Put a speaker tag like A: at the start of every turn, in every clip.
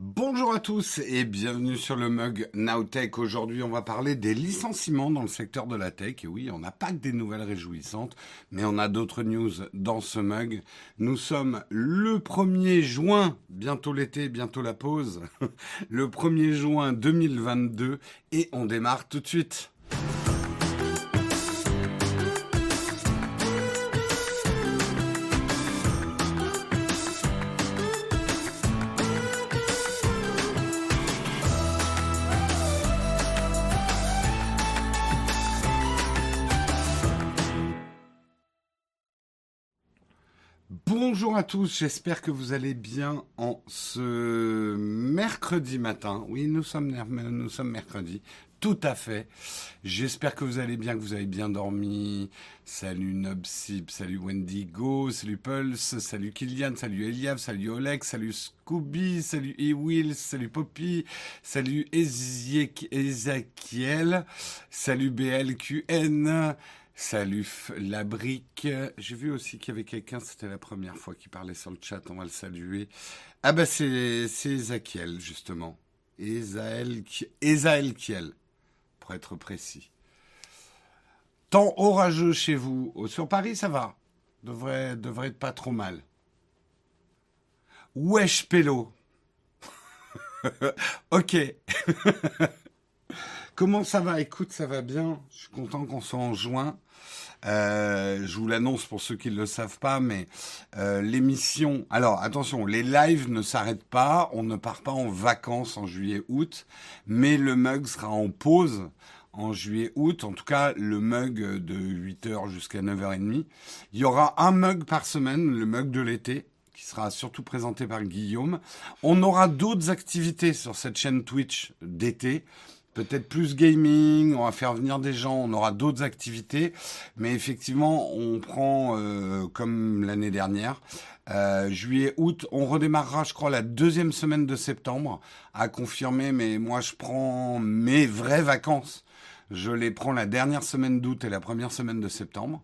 A: Bonjour à tous et bienvenue sur le mug Nowtech. Aujourd'hui, on va parler des licenciements dans le secteur de la tech. Et oui, on n'a pas que des nouvelles réjouissantes, mais on a d'autres news dans ce mug. Nous sommes le 1er juin, bientôt l'été, bientôt la pause, le 1er juin 2022 et on démarre tout de suite. À tous, j'espère que vous allez bien en ce mercredi matin. Oui, nous sommes, nous sommes mercredi, tout à fait. J'espère que vous allez bien, que vous avez bien dormi. Salut Nobsip, salut Wendigo, salut Pulse, salut Kylian, salut Eliav, salut Oleg, salut Scooby, salut E-Will, salut Poppy, salut Ezekiel, salut BLQN. Salut la brique. J'ai vu aussi qu'il y avait quelqu'un, c'était la première fois qu'il parlait sur le chat, on va le saluer. Ah bah c'est Ezakiel justement. Ezael Kiel, pour être précis. Temps orageux chez vous. Sur Paris, ça va. Devrait, devrait être pas trop mal. Wesh Pélo. ok. Comment ça va? Écoute, ça va bien. Je suis content qu'on soit en juin. Euh, je vous l'annonce pour ceux qui ne le savent pas, mais euh, l'émission. Alors attention, les lives ne s'arrêtent pas. On ne part pas en vacances en juillet-août, mais le mug sera en pause en juillet-août. En tout cas, le mug de 8h jusqu'à 9h30. Il y aura un mug par semaine, le mug de l'été qui sera surtout présenté par Guillaume. On aura d'autres activités sur cette chaîne Twitch d'été peut-être plus gaming, on va faire venir des gens, on aura d'autres activités, mais effectivement, on prend euh, comme l'année dernière. Euh, juillet, août, on redémarrera, je crois, la deuxième semaine de septembre, à confirmer, mais moi je prends mes vraies vacances. Je les prends la dernière semaine d'août et la première semaine de septembre.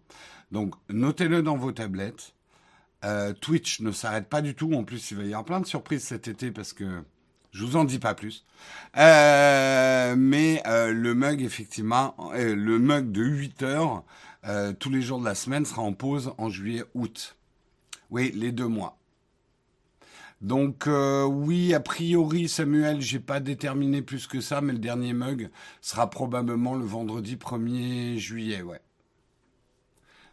A: Donc notez-le dans vos tablettes. Euh, Twitch ne s'arrête pas du tout. En plus, il va y avoir plein de surprises cet été parce que je vous en dis pas plus. Euh, mais euh, le mug, effectivement, euh, le mug de 8 heures tous les jours de la semaine sera en pause en juillet-août. Oui, les deux mois. Donc oui, a priori, Samuel, j'ai pas déterminé plus que ça, mais le dernier mug sera probablement le vendredi 1er juillet, ouais.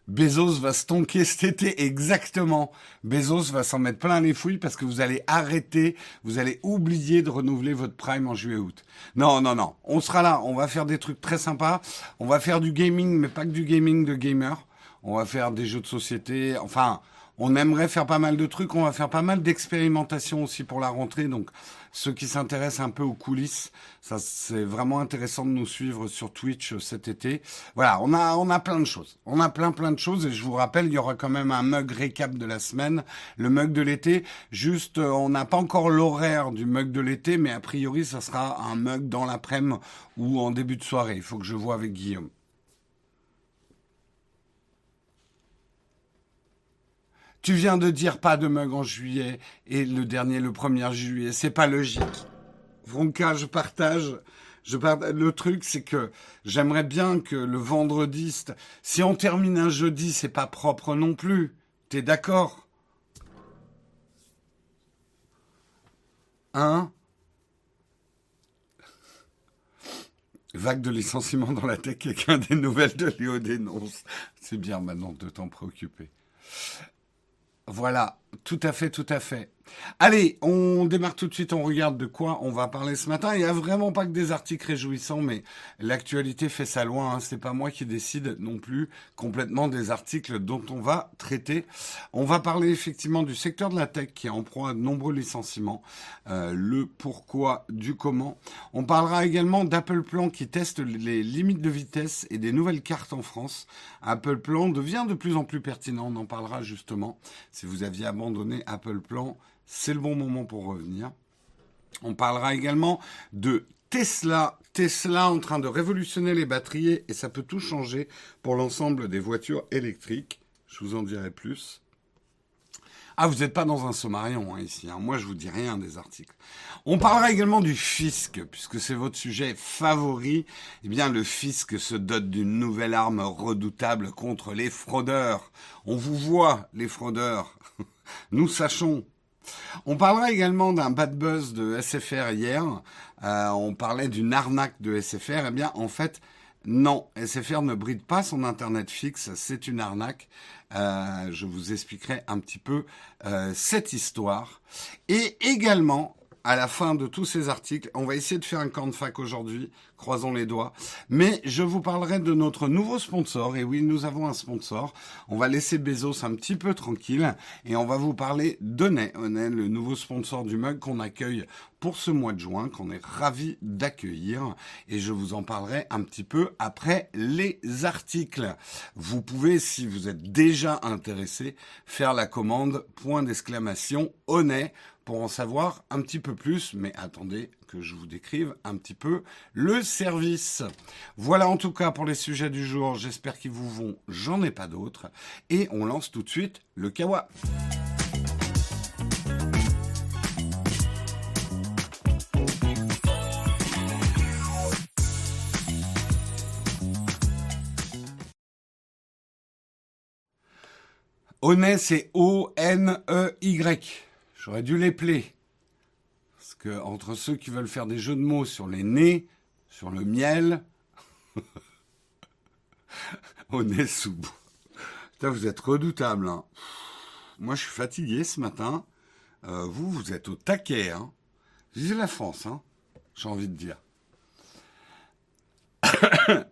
A: Bezos va stonker cet été, exactement. Bezos va s'en mettre plein les fouilles parce que vous allez arrêter, vous allez oublier de renouveler votre prime en juillet-août. Non, non, non. On sera là, on va faire des trucs très sympas. On va faire du gaming, mais pas que du gaming de gamer. On va faire des jeux de société. Enfin, on aimerait faire pas mal de trucs. On va faire pas mal d'expérimentation aussi pour la rentrée. Donc, ceux qui s'intéressent un peu aux coulisses, ça c'est vraiment intéressant de nous suivre sur Twitch euh, cet été. Voilà, on a on a plein de choses. On a plein plein de choses et je vous rappelle, il y aura quand même un mug récap de la semaine, le mug de l'été. Juste, euh, on n'a pas encore l'horaire du mug de l'été, mais a priori, ça sera un mug dans l'après-midi ou en début de soirée. Il faut que je vois avec Guillaume. Tu viens de dire pas de mug en juillet et le dernier le 1er juillet. C'est pas logique. Vronka, je partage. Je partage. Le truc, c'est que j'aimerais bien que le vendredi, si on termine un jeudi, c'est pas propre non plus. T'es d'accord? Hein? Vague de licenciement dans la tech, quelqu'un des nouvelles de Léo dénonce. C'est bien maintenant de t'en préoccuper. Voilà, tout à fait, tout à fait. Allez, on démarre tout de suite, on regarde de quoi on va parler ce matin. Il n'y a vraiment pas que des articles réjouissants, mais l'actualité fait ça loin. Hein. C'est pas moi qui décide non plus complètement des articles dont on va traiter. On va parler effectivement du secteur de la tech qui est en proie à de nombreux licenciements, euh, le pourquoi, du comment. On parlera également d'Apple Plan qui teste les limites de vitesse et des nouvelles cartes en France. Apple Plan devient de plus en plus pertinent. On en parlera justement. Si vous aviez abandonné Apple Plan, c'est le bon moment pour revenir. On parlera également de Tesla. Tesla en train de révolutionner les batteries et ça peut tout changer pour l'ensemble des voitures électriques. Je vous en dirai plus. Ah, vous n'êtes pas dans un sommarion hein, ici. Hein. Moi, je vous dis rien des articles. On parlera également du fisc, puisque c'est votre sujet favori. Eh bien, le fisc se dote d'une nouvelle arme redoutable contre les fraudeurs. On vous voit, les fraudeurs. Nous sachons. On parlera également d'un bad buzz de SFR hier. Euh, on parlait d'une arnaque de SFR. Eh bien, en fait, non, SFR ne bride pas son Internet fixe, c'est une arnaque. Euh, je vous expliquerai un petit peu euh, cette histoire. Et également, à la fin de tous ces articles, on va essayer de faire un camp de fac aujourd'hui, croisons les doigts. Mais je vous parlerai de notre nouveau sponsor. Et oui, nous avons un sponsor. On va laisser Bezos un petit peu tranquille et on va vous parler d'Onet. Onet, le nouveau sponsor du mug qu'on accueille pour ce mois de juin, qu'on est ravi d'accueillir. Et je vous en parlerai un petit peu après les articles. Vous pouvez, si vous êtes déjà intéressé, faire la commande point d'exclamation Onet pour en savoir un petit peu plus. Mais attendez que je vous décrive un petit peu le service. Voilà en tout cas pour les sujets du jour. J'espère qu'ils vous vont. J'en ai pas d'autres. Et on lance tout de suite le kawa. Onet, c'est O-N-E-Y. J'aurais dû les plaire. Parce que entre ceux qui veulent faire des jeux de mots sur les nez, sur le miel, Onet sous. Putain, vous êtes redoutable. Hein. Moi, je suis fatigué ce matin. Euh, vous, vous êtes au taquet. Hein. La France, hein, j'ai envie de dire.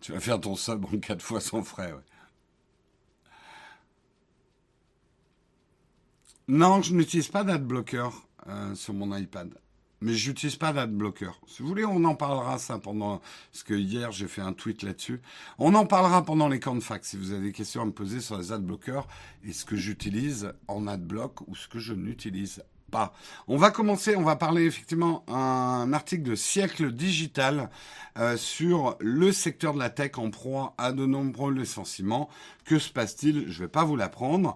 A: tu vas faire ton sub en quatre fois sans frais. Ouais. Non, je n'utilise pas d'adblocker euh, sur mon iPad. Mais j'utilise pas d'adblocker. Si vous voulez, on en parlera ça pendant... Parce que hier, j'ai fait un tweet là-dessus. On en parlera pendant les camps de fac. Si vous avez des questions à me poser sur les adblockers et ce que j'utilise en adblock ou ce que je n'utilise pas. On va commencer, on va parler effectivement un article de siècle digital euh, sur le secteur de la tech en proie à de nombreux licenciements. Que se passe-t-il? Je ne vais pas vous l'apprendre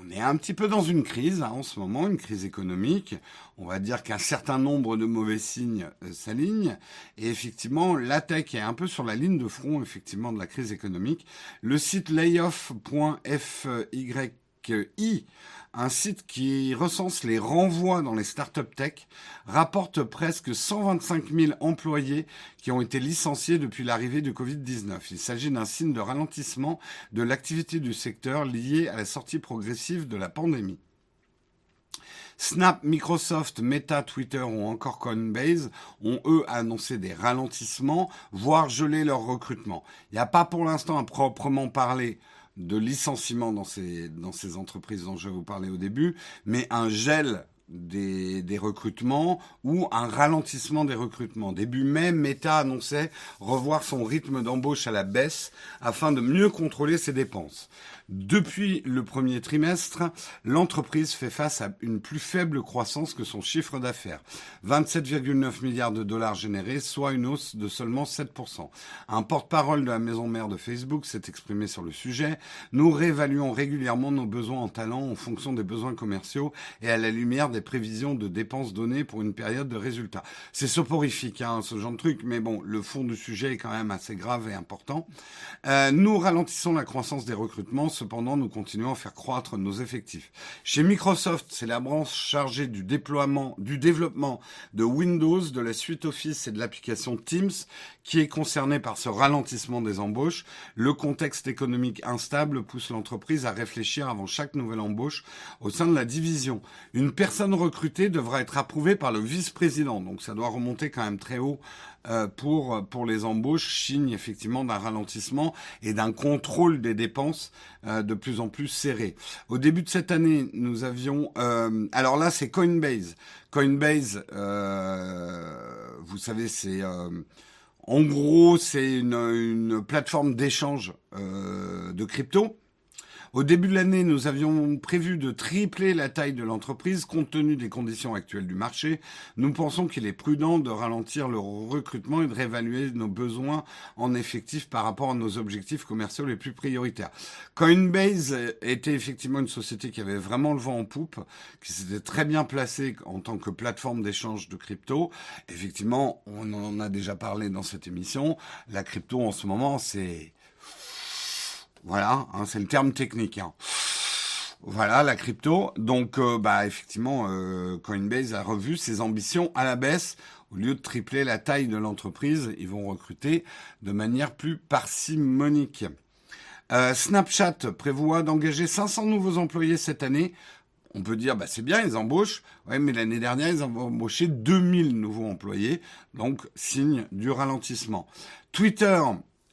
A: on est un petit peu dans une crise hein, en ce moment, une crise économique. On va dire qu'un certain nombre de mauvais signes euh, s'alignent. Et effectivement, la tech est un peu sur la ligne de front, effectivement, de la crise économique. Le site layoff.fyi un site qui recense les renvois dans les startups tech, rapporte presque 125 000 employés qui ont été licenciés depuis l'arrivée du Covid-19. Il s'agit d'un signe de ralentissement de l'activité du secteur lié à la sortie progressive de la pandémie. Snap, Microsoft, Meta, Twitter ou encore Coinbase ont eux annoncé des ralentissements, voire gelé leur recrutement. Il n'y a pas pour l'instant à proprement parler de licenciement dans ces, entreprises dont je vais vous parler au début, mais un gel des, des, recrutements ou un ralentissement des recrutements. Début mai, Meta annonçait revoir son rythme d'embauche à la baisse afin de mieux contrôler ses dépenses. Depuis le premier trimestre, l'entreprise fait face à une plus faible croissance que son chiffre d'affaires. 27,9 milliards de dollars générés, soit une hausse de seulement 7%. Un porte-parole de la maison mère de Facebook s'est exprimé sur le sujet. Nous réévaluons régulièrement nos besoins en talent en fonction des besoins commerciaux et à la lumière des prévisions de dépenses données pour une période de résultats. C'est soporifique, hein, ce genre de truc, mais bon, le fond du sujet est quand même assez grave et important. Euh, nous ralentissons la croissance des recrutements cependant, nous continuons à faire croître nos effectifs. Chez Microsoft, c'est la branche chargée du déploiement, du développement de Windows, de la suite Office et de l'application Teams qui est concernée par ce ralentissement des embauches. Le contexte économique instable pousse l'entreprise à réfléchir avant chaque nouvelle embauche au sein de la division. Une personne recrutée devra être approuvée par le vice-président, donc ça doit remonter quand même très haut euh, pour, pour les embauches signe effectivement d'un ralentissement et d'un contrôle des dépenses euh, de plus en plus serré. Au début de cette année, nous avions... Euh, alors là, c'est Coinbase. Coinbase, vous savez, c'est... en gros, c'est une, une, plateforme d'échange de crypto Au début de l'année, nous avions prévu de tripler la taille de l'entreprise compte tenu des conditions actuelles du marché. Nous pensons qu'il est prudent de ralentir le recrutement et de réévaluer nos besoins en effectifs par rapport à nos objectifs commerciaux les plus prioritaires. Coinbase était effectivement une société qui avait vraiment le vent en poupe, qui s'était très bien placée en tant que plateforme d'échange de crypto. Effectivement, on en a déjà parlé dans cette émission. La crypto en ce moment, c'est voilà, hein, c'est le terme technique. Hein. Voilà la crypto. Donc, euh, bah effectivement, euh, Coinbase a revu ses ambitions à la baisse. Au lieu de tripler la taille de l'entreprise, ils vont recruter de manière plus parcimonique. Euh, Snapchat prévoit d'engager 500 nouveaux employés cette année. On peut dire, bah c'est bien, ils embauchent. Ouais, mais l'année dernière, ils ont embauché 2000 nouveaux employés. Donc, signe du ralentissement. Twitter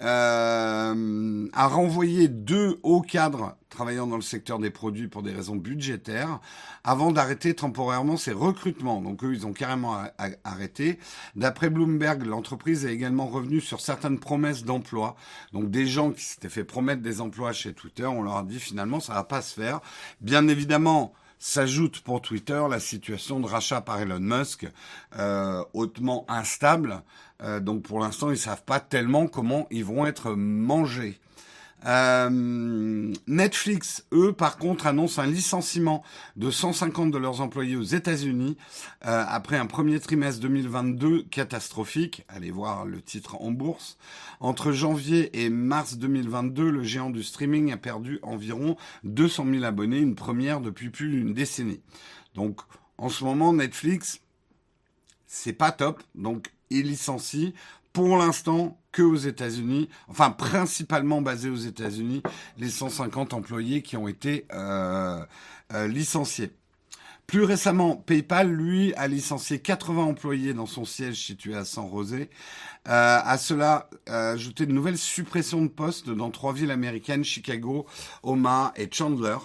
A: euh, a renvoyé deux hauts cadres travaillant dans le secteur des produits pour des raisons budgétaires avant d'arrêter temporairement ses recrutements. Donc eux, ils ont carrément arrêté. D'après Bloomberg, l'entreprise est également revenue sur certaines promesses d'emploi. Donc des gens qui s'étaient fait promettre des emplois chez Twitter, on leur a dit finalement ça va pas se faire. Bien évidemment, S'ajoute pour Twitter la situation de rachat par Elon Musk, euh, hautement instable. Euh, donc pour l'instant, ils savent pas tellement comment ils vont être mangés. Euh, Netflix, eux, par contre, annoncent un licenciement de 150 de leurs employés aux États-Unis euh, après un premier trimestre 2022 catastrophique. Allez voir le titre en bourse. Entre janvier et mars 2022, le géant du streaming a perdu environ 200 000 abonnés, une première depuis plus d'une décennie. Donc, en ce moment, Netflix, c'est pas top. Donc, il licencie pour l'instant que aux États-Unis, enfin principalement basé aux États-Unis, les 150 employés qui ont été euh, euh, licenciés. Plus récemment, PayPal, lui, a licencié 80 employés dans son siège situé à San José. Euh, à cela, a ajouté de nouvelles suppressions de postes dans trois villes américaines, Chicago, Omaha et Chandler.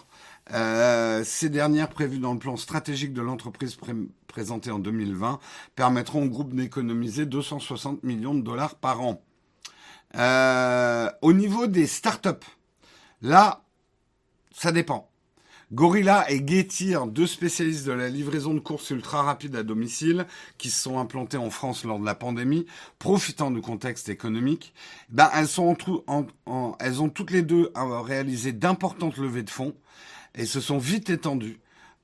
A: Euh, ces dernières, prévues dans le plan stratégique de l'entreprise présenté en 2020, permettront au groupe d'économiser 260 millions de dollars par an. Euh, au niveau des startups, là, ça dépend. Gorilla et Getir, deux spécialistes de la livraison de courses ultra rapides à domicile, qui se sont implantés en France lors de la pandémie, profitant du contexte économique, ben elles, elles ont toutes les deux euh, réalisé d'importantes levées de fonds et se sont vite étendues.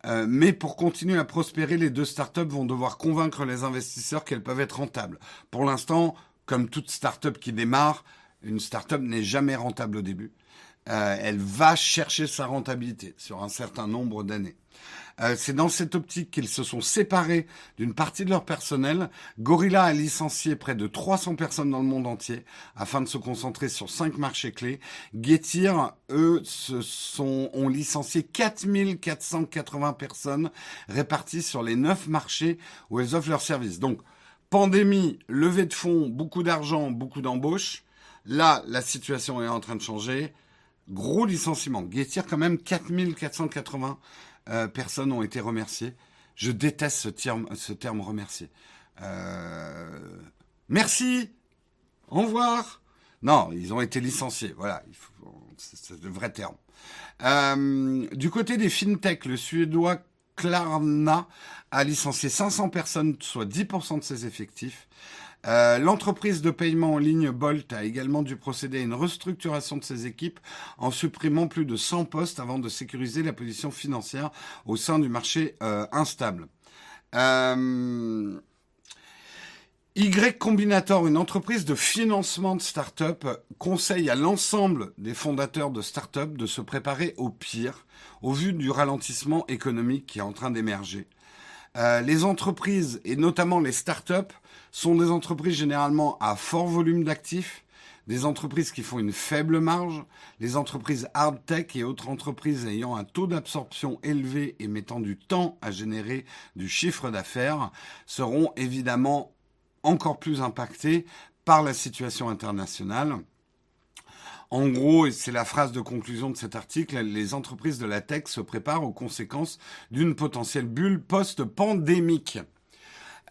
A: Euh, mais pour continuer à prospérer, les deux startups vont devoir convaincre les investisseurs qu'elles peuvent être rentables. Pour l'instant, comme toute startup qui démarre, une startup n'est jamais rentable au début. Euh, elle va chercher sa rentabilité sur un certain nombre d'années. Euh, c'est dans cette optique qu'ils se sont séparés d'une partie de leur personnel. Gorilla a licencié près de 300 personnes dans le monde entier afin de se concentrer sur cinq marchés clés. Getir, eux, se sont, ont licencié 4480 personnes réparties sur les neuf marchés où elles offrent leurs services. Donc, pandémie, levée de fonds, beaucoup d'argent, beaucoup d'embauches. Là, la situation est en train de changer. Gros licenciement. Getir, quand même, 4480 euh, personnes ont été remerciées. Je déteste ce terme, ce terme remercier. Euh, merci. Au revoir. Non, ils ont été licenciés. Voilà, c'est le vrai terme. Euh, du côté des fintech, le suédois Klarna a licencié 500 personnes, soit 10% de ses effectifs. Euh, l'entreprise de paiement en ligne Bolt a également dû procéder à une restructuration de ses équipes en supprimant plus de 100 postes avant de sécuriser la position financière au sein du marché euh, instable. Euh, y Combinator, une entreprise de financement de start-up, conseille à l'ensemble des fondateurs de start-up de se préparer au pire au vu du ralentissement économique qui est en train d'émerger. les entreprises et notamment les start-up sont des entreprises généralement à fort volume d'actifs, des entreprises qui font une faible marge, les entreprises hard tech et autres entreprises ayant un taux d'absorption élevé et mettant du temps à générer du chiffre d'affaires seront évidemment encore plus impactées par la situation internationale. En gros, et c'est la phrase de conclusion de cet article, les entreprises de la tech se préparent aux conséquences d'une potentielle bulle post-pandémique.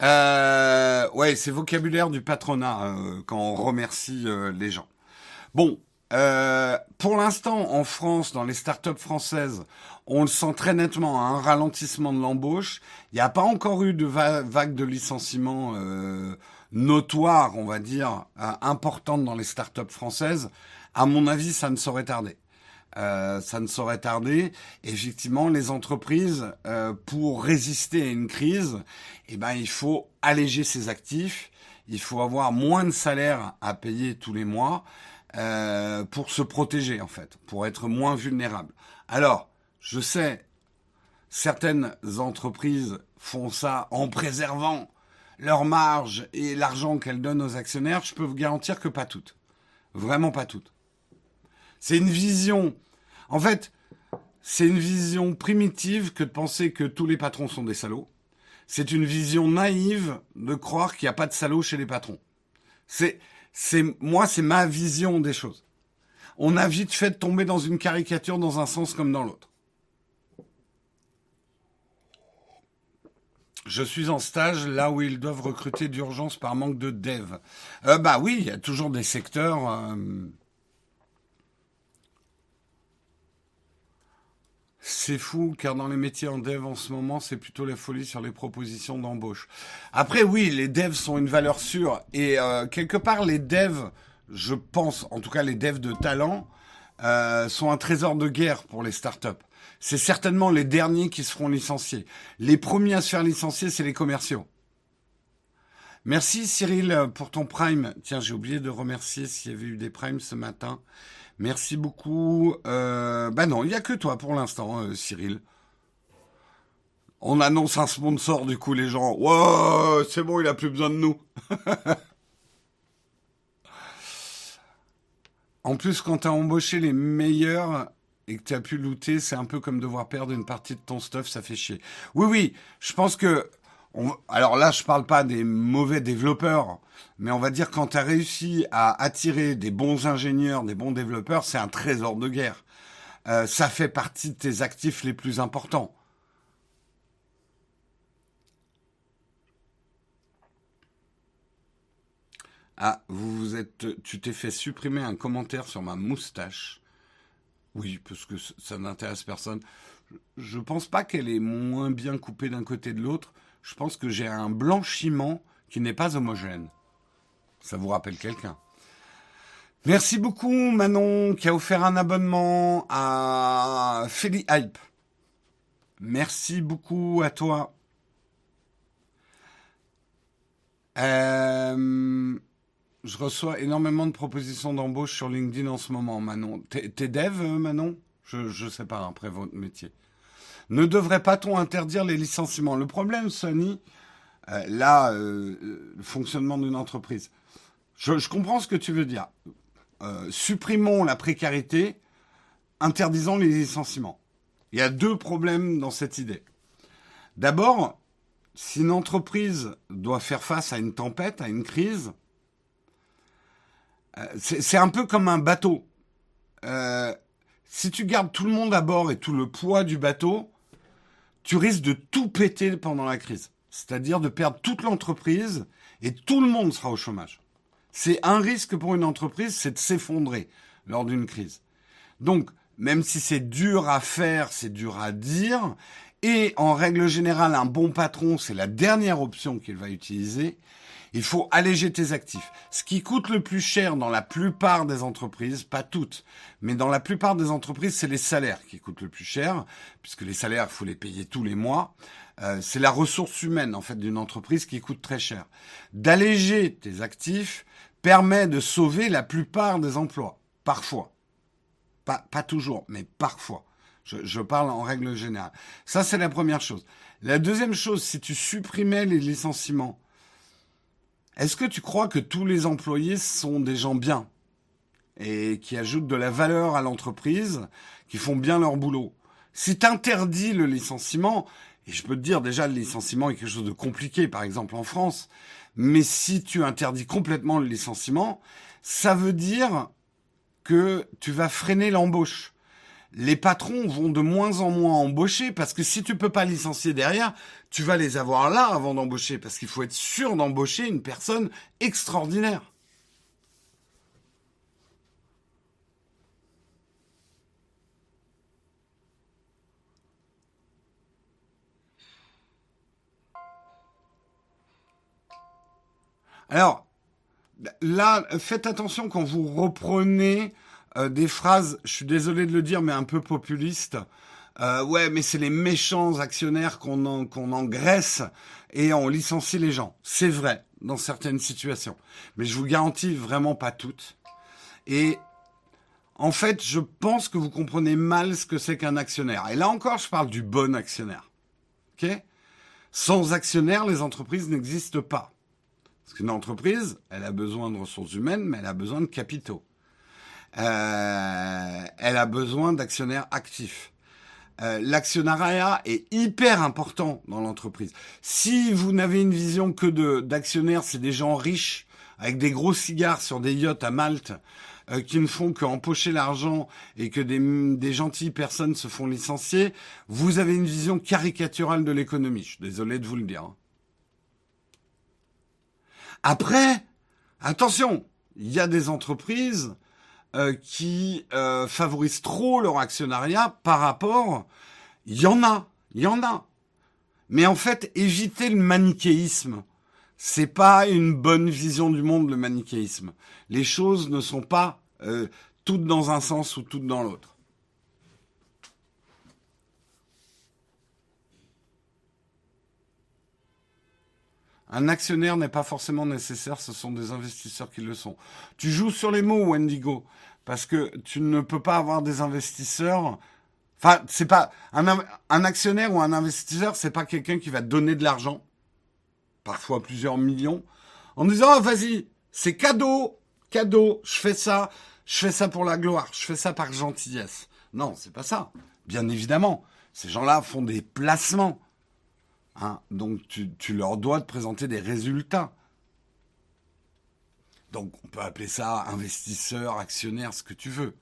A: Euh, ouais, c'est vocabulaire du patronat euh, quand on remercie euh, les gens. Bon, Euh, pour l'instant, en France, dans les startups françaises, on le sent très nettement, un ralentissement de l'embauche. Il n'y a pas encore eu de vague de licenciements euh, notoire, on va dire, euh, importante dans les startups françaises. À mon avis, ça ne saurait tarder. Euh, ça ne saurait tarder. Effectivement, les entreprises, euh, pour résister à une crise, eh ben, il faut alléger ses actifs. Il faut avoir moins de salaire à payer tous les mois euh, pour se protéger, en fait, pour être moins vulnérable. Alors, je sais, certaines entreprises font ça en préservant leur marge et l'argent qu'elles donnent aux actionnaires. Je peux vous garantir que pas toutes. Vraiment pas toutes. C'est une vision. En fait, c'est une vision primitive que de penser que tous les patrons sont des salauds. C'est une vision naïve de croire qu'il n'y a pas de salauds chez les patrons. C'est, moi, c'est ma vision des choses. On a vite fait de tomber dans une caricature dans un sens comme dans l'autre. Je suis en stage là où ils doivent recruter d'urgence par manque de dev. Euh, bah oui, il y a toujours des secteurs. Euh, C'est fou, car dans les métiers en dev en ce moment, c'est plutôt la folie sur les propositions d'embauche. Après, oui, les devs sont une valeur sûre. Et euh, quelque part, les devs, je pense, en tout cas les devs de talent, euh, sont un trésor de guerre pour les startups. C'est certainement les derniers qui se feront licencier. Les premiers à se faire licencier, c'est les commerciaux. Merci Cyril pour ton prime. Tiens, j'ai oublié de remercier s'il y avait eu des primes ce matin. Merci beaucoup. Euh, bah non, il n'y a que toi pour l'instant, euh, Cyril. On annonce un sponsor, du coup, les gens. Wow, c'est bon, il a plus besoin de nous. en plus, quand tu as embauché les meilleurs et que tu as pu looter, c'est un peu comme devoir perdre une partie de ton stuff, ça fait chier. Oui, oui, je pense que alors là, je parle pas des mauvais développeurs, mais on va dire quand tu as réussi à attirer des bons ingénieurs, des bons développeurs, c'est un trésor de guerre. Euh, ça fait partie de tes actifs les plus importants. Ah, vous vous êtes, tu t'es fait supprimer un commentaire sur ma moustache. Oui, parce que ça n'intéresse personne. Je pense pas qu'elle est moins bien coupée d'un côté de l'autre je pense que j'ai un blanchiment qui n'est pas homogène. Ça vous rappelle quelqu'un Merci beaucoup Manon qui a offert un abonnement à Philly Hype. Merci beaucoup à toi. Euh, je reçois énormément de propositions d'embauche sur LinkedIn en ce moment, Manon. T'es dev, Manon? Je ne sais pas, après votre métier. Ne devrait pas-on interdire les licenciements? Le problème, Sony, euh, là, euh, le fonctionnement d'une entreprise. Je, comprends ce que tu veux dire. Euh, supprimons la précarité, interdisons les licenciements. Il y a deux problèmes dans cette idée. D'abord, si une entreprise doit faire face à une tempête, à une crise, c'est un peu comme un bateau. si tu gardes tout le monde à bord et tout le poids du bateau, tu risques de tout péter pendant la crise. C'est-à-dire de perdre toute l'entreprise et tout le monde sera au chômage. C'est un risque pour une entreprise, c'est de s'effondrer lors d'une crise. Donc, même si c'est dur à faire, c'est dur à dire, et en règle générale, un bon patron, c'est la dernière option qu'il va utiliser, il faut alléger tes actifs. Ce qui coûte le plus cher dans la plupart des entreprises, pas toutes, mais dans la plupart des entreprises, c'est les salaires qui coûtent le plus cher, puisque les salaires, il faut les payer tous les mois. Euh, c'est la ressource humaine, en fait, d'une entreprise qui coûte très cher. D'alléger tes actifs permet de sauver la plupart des emplois. Parfois. Pas, toujours, mais parfois. Je parle en règle générale. Ça, c'est la première chose. La deuxième chose, si tu supprimais les licenciements, est-ce que tu crois que tous les employés sont des gens bien et qui ajoutent de la valeur à l'entreprise, qui font bien leur boulot? Si tu interdis le licenciement, et je peux te dire déjà le licenciement est quelque chose de compliqué par exemple en France, mais si tu interdis complètement le licenciement, ça veut dire que tu vas freiner l'embauche les patrons vont de moins en moins embaucher parce que si tu peux pas licencier derrière, tu vas les avoir là avant d'embaucher parce qu'il faut être sûr d'embaucher une personne extraordinaire. Alors, là, faites attention quand vous reprenez euh, des phrases, je suis désolé de le dire, mais un peu populistes. Euh, ouais, mais c'est les méchants actionnaires qu'on engraisse et on licencie les gens. C'est vrai dans certaines situations, mais je vous garantis vraiment pas toutes. Et en fait, je pense que vous comprenez mal ce que c'est qu'un actionnaire. Et là encore, je parle du bon actionnaire. Ok? Sans actionnaire, les entreprises n'existent pas. Parce qu'une entreprise, elle a besoin de ressources humaines, mais elle a besoin de capitaux. Euh, elle a besoin d'actionnaires actifs. Euh, l'actionnariat est hyper important dans l'entreprise. Si vous n'avez une vision que de d'actionnaires, c'est des gens riches avec des gros cigares sur des yachts à Malte euh, qui ne font qu'empocher l'argent et que des, des gentilles personnes se font licencier, vous avez une vision caricaturale de l'économie. Je suis désolé de vous le dire. Hein. Après, attention, il y a des entreprises euh, qui euh, favorisent trop leur actionnariat par rapport, il y en a, il y en a. Mais en fait, éviter le manichéisme. C'est pas une bonne vision du monde, le manichéisme. Les choses ne sont pas euh, toutes dans un sens ou toutes dans l'autre. Un actionnaire n'est pas forcément nécessaire, ce sont des investisseurs qui le sont. Tu joues sur les mots, Wendigo, parce que tu ne peux pas avoir des investisseurs. Enfin, c'est pas un, actionnaire ou un investisseur, c'est pas quelqu'un qui va donner de l'argent, parfois plusieurs millions, en disant oh, vas-y, c'est cadeau, cadeau, je fais ça, je fais ça pour la gloire, je fais ça par gentillesse. Non, c'est pas ça. Bien évidemment, ces gens-là font des placements. Hein, donc tu, leur dois de présenter des résultats. Donc on peut appeler ça investisseur, actionnaire, ce que tu veux.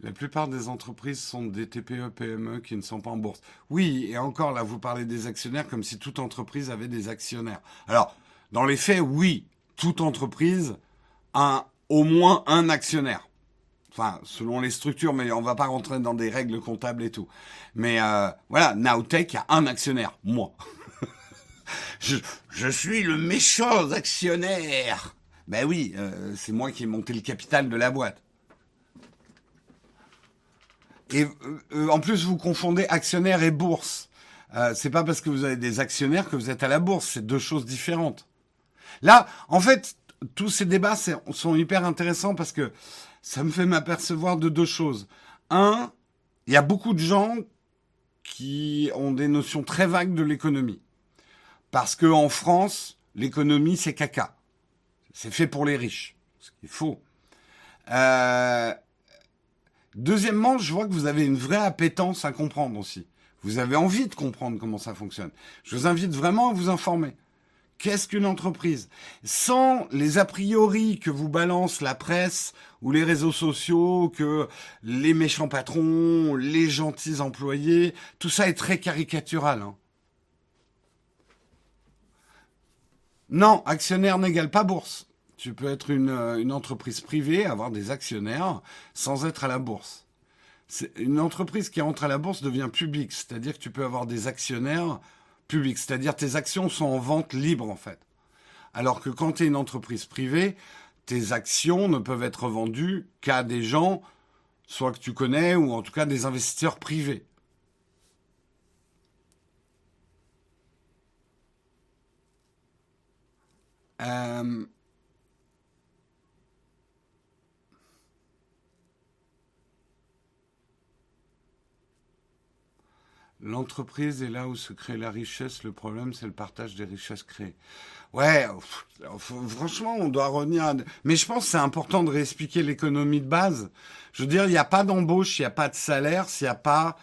A: La plupart des entreprises sont des TPE, PME qui ne sont pas en bourse. Oui, et encore là, vous parlez des actionnaires comme si toute entreprise avait des actionnaires. Alors, dans les faits, oui, toute entreprise a au moins un actionnaire. Enfin, selon les structures, mais on va pas rentrer dans des règles comptables et tout. Mais euh, voilà, Nowtech a un actionnaire, moi. je, je, suis le méchant actionnaire. Ben oui, euh, c'est moi qui ai monté le capital de la boîte. Et euh, en plus, vous confondez actionnaire et bourse. Euh, c'est pas parce que vous avez des actionnaires que vous êtes à la bourse. C'est deux choses différentes. Là, en fait, tous ces débats sont hyper intéressants parce que ça me fait m'apercevoir de deux choses. Un, il y a beaucoup de gens qui ont des notions très vagues de l'économie. Parce que en France, l'économie, c'est caca. C'est fait pour les riches. Ce qui est faux. Euh, deuxièmement, je vois que vous avez une vraie appétence à comprendre aussi. Vous avez envie de comprendre comment ça fonctionne. Je vous invite vraiment à vous informer. Qu'est-ce qu'une entreprise? Sans les a priori que vous balance la presse ou les réseaux sociaux, que les méchants patrons, les gentils employés, tout ça est très caricatural. Hein. Non, actionnaire n'égale pas bourse. Tu peux être une, euh, une entreprise privée, avoir des actionnaires sans être à la bourse. Une entreprise qui entre à la bourse devient publique, c'est-à-dire que tu peux avoir des actionnaires public, c'est-à-dire tes actions sont en vente libre en fait. Alors que quand tu es une entreprise privée, tes actions ne peuvent être vendues qu'à des gens, soit que tu connais, ou en tout cas des investisseurs privés. Euh, L'entreprise est là où se crée la richesse. Le problème, c'est le partage des richesses créées. Ouais, franchement, on doit revenir à... Mais je pense que c'est important de réexpliquer l'économie de base. Je veux dire, il n'y a pas d'embauche, il n'y a pas de salaire s'il n'y a pas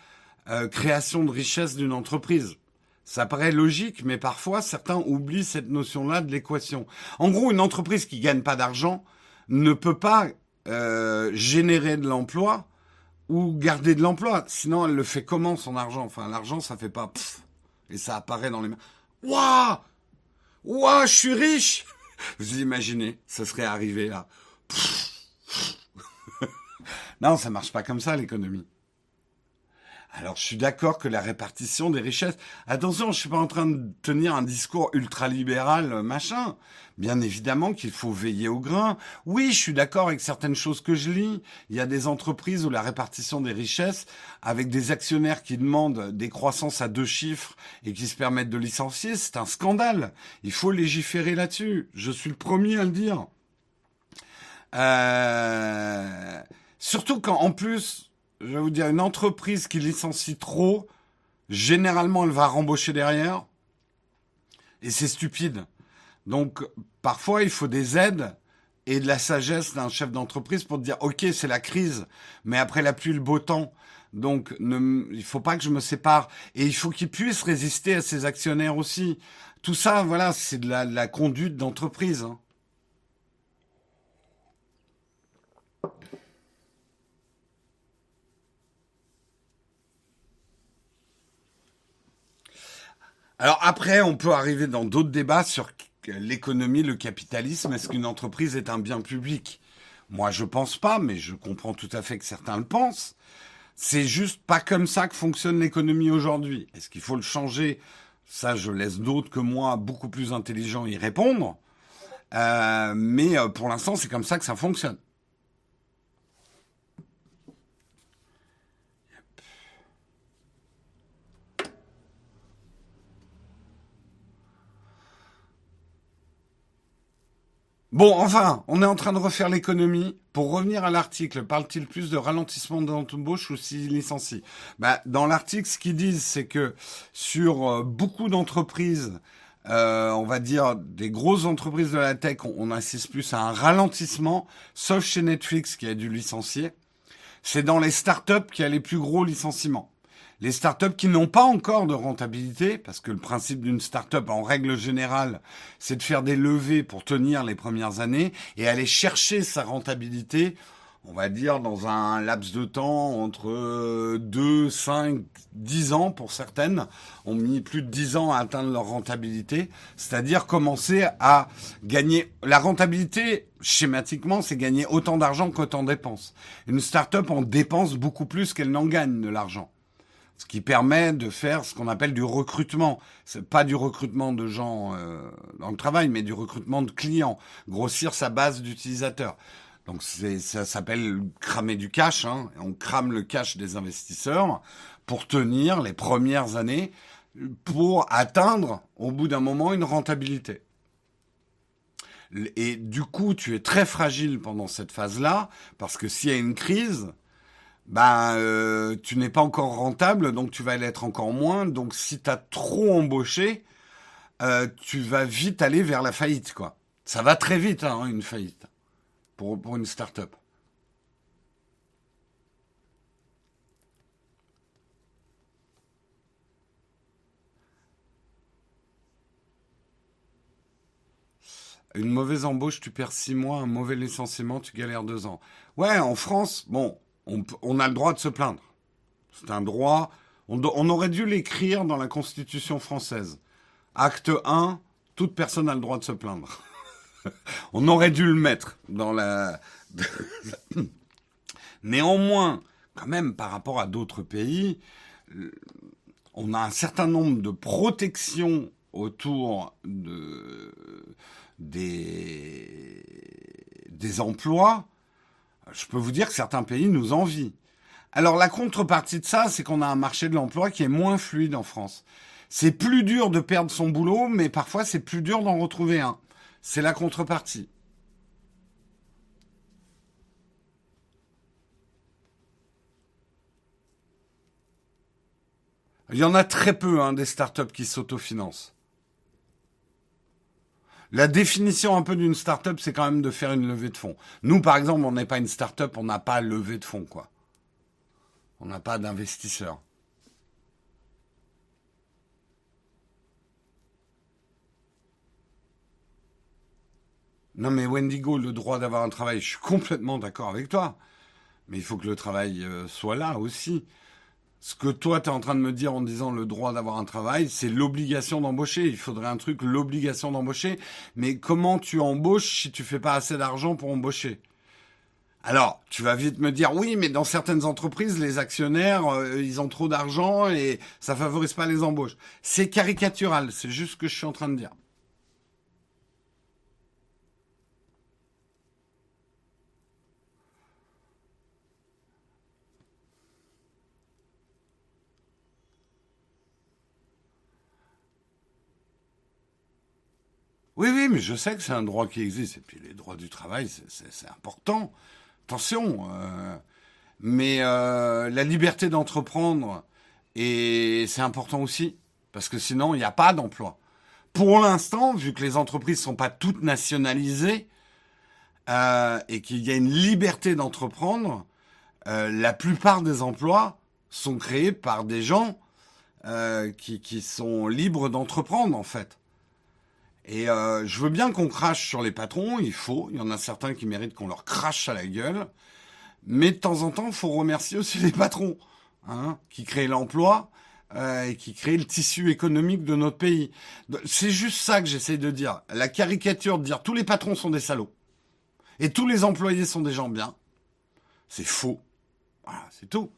A: euh, création de richesse d'une entreprise. Ça paraît logique, mais parfois, certains oublient cette notion-là de l'équation. En gros, une entreprise qui gagne pas d'argent ne peut pas euh, générer de l'emploi ou garder de l'emploi. Sinon, elle le fait comment son argent? Enfin, l'argent, ça fait pas pff, et ça apparaît dans les mains. Waouh Waouh, je suis riche Vous imaginez, ça serait arrivé là. Pff, non, ça marche pas comme ça l'économie. Alors, je suis d'accord que la répartition des richesses. Attention, je suis pas en train de tenir un discours ultralibéral, euh, machin. Bien évidemment qu'il faut veiller au grain. Oui, je suis d'accord avec certaines choses que je lis. Il y a des entreprises où la répartition des richesses, avec des actionnaires qui demandent des croissances à deux chiffres et qui se permettent de licencier, c'est un scandale. Il faut légiférer là-dessus. Je suis le premier à le dire. Euh... Surtout quand, en plus, je vais vous dire, une entreprise qui licencie trop, généralement, elle va rembaucher derrière. Et c'est stupide. Donc, parfois, il faut des aides et de la sagesse d'un chef d'entreprise pour dire, OK, c'est la crise, mais après la pluie, le beau temps. Donc, ne, il faut pas que je me sépare. Et il faut qu'il puisse résister à ses actionnaires aussi. Tout ça, voilà, c'est de la, de la conduite d'entreprise. Hein. Alors après, on peut arriver dans d'autres débats sur l'économie, le capitalisme. Est-ce qu'une entreprise est un bien public? Moi, je pense pas, mais je comprends tout à fait que certains le pensent. C'est juste pas comme ça que fonctionne l'économie aujourd'hui. Est-ce qu'il faut le changer? Ça, je laisse d'autres que moi, beaucoup plus intelligents, y répondre. Euh, mais euh, pour l'instant, c'est comme ça que ça fonctionne. Bon, enfin, on est en train de refaire l'économie. Pour revenir à l'article, parle-t-il plus de ralentissement d'embauche ou si licencie? Bah, Dans l'article, ce qu'ils disent, c'est que sur euh, beaucoup d'entreprises, euh, on va dire des grosses entreprises de la tech, on, on assiste plus à un ralentissement, sauf chez Netflix qui a dû licencier. C'est dans les startups qu'il y a les plus gros licenciements les startups qui n'ont pas encore de rentabilité, parce que le principe d'une startup, en règle générale, c'est de faire des levées pour tenir les premières années et aller chercher sa rentabilité, on va dire, dans un laps de temps entre 2, 5, 10 ans pour certaines, ont mis plus de 10 ans à atteindre leur rentabilité, c'est-à-dire commencer à gagner. La rentabilité, schématiquement, c'est gagner autant d'argent qu'autant dépense. Une startup en dépense beaucoup plus qu'elle n'en gagne de l'argent ce qui permet de faire ce qu'on appelle du recrutement. C'est pas du recrutement de gens euh, dans le travail, mais du recrutement de clients, grossir sa base d'utilisateurs. Donc ça s'appelle cramer du cash. Hein. On crame le cash des investisseurs pour tenir les premières années, pour atteindre au bout d'un moment une rentabilité. Et du coup, tu es très fragile pendant cette phase-là, parce que s'il y a une crise, ben euh, tu n'es pas encore rentable, donc tu vas l'être encore moins. Donc si tu as trop embauché, euh, tu vas vite aller vers la faillite, quoi. Ça va très vite, hein, une faillite, pour, pour une start-up. Une mauvaise embauche, tu perds six mois. Un mauvais licenciement, tu galères deux ans. Ouais, en France, bon, on, a le droit de se plaindre. C'est un droit. On, aurait dû l'écrire dans la Constitution française. Acte 1, toute personne a le droit de se plaindre. on aurait dû le mettre dans la. Néanmoins, quand même, par rapport à d'autres pays, on a un certain nombre de protections autour de, des emplois je peux vous dire que certains pays nous envient. Alors la contrepartie de ça, c'est qu'on a un marché de l'emploi qui est moins fluide en France. C'est plus dur de perdre son boulot, mais parfois c'est plus dur d'en retrouver un. C'est la contrepartie. Il y en a très peu hein, des startups qui s'autofinancent. La définition un peu d'une start-up, c'est quand même de faire une levée de fonds. Nous, par exemple, on n'est pas une start-up, on n'a pas levé de fonds, quoi. On n'a pas d'investisseurs. Non, mais Wendigo, le droit d'avoir un travail, je suis complètement d'accord avec toi. Mais il faut que le travail euh, soit là aussi ce que toi, tu es en train de me dire en disant le droit d'avoir un travail, c'est l'obligation d'embaucher. Il faudrait un truc, l'obligation d'embaucher. Mais comment tu embauches si tu fais pas assez d'argent pour embaucher? Alors, tu vas vite me dire, oui, mais dans certaines entreprises, les actionnaires, euh, ils ont trop d'argent et ça favorise pas les embauches. C'est caricatural, c'est juste ce que je suis en train de dire. Oui, oui, mais je sais que c'est un droit qui existe. Et puis les droits du travail, c'est important. Attention. Euh, mais euh, la liberté d'entreprendre, et c'est important aussi, parce que sinon, il n'y a pas d'emploi. Pour l'instant, vu que les entreprises ne sont pas toutes nationalisées, euh, et qu'il y a une liberté d'entreprendre, la plupart des emplois sont créés par des gens qui, qui sont libres d'entreprendre, en fait. Et euh, je veux bien qu'on crache sur les patrons, il faut. Il y en a certains qui méritent qu'on leur crache à la gueule. Mais de temps en temps, il faut remercier aussi les patrons, hein, qui créent l'emploi euh, et qui créent le tissu économique de notre pays. C'est juste ça que j'essaie de dire. La caricature de dire tous les patrons sont des salauds et tous les employés sont des gens bien, c'est faux. Voilà, c'est tout.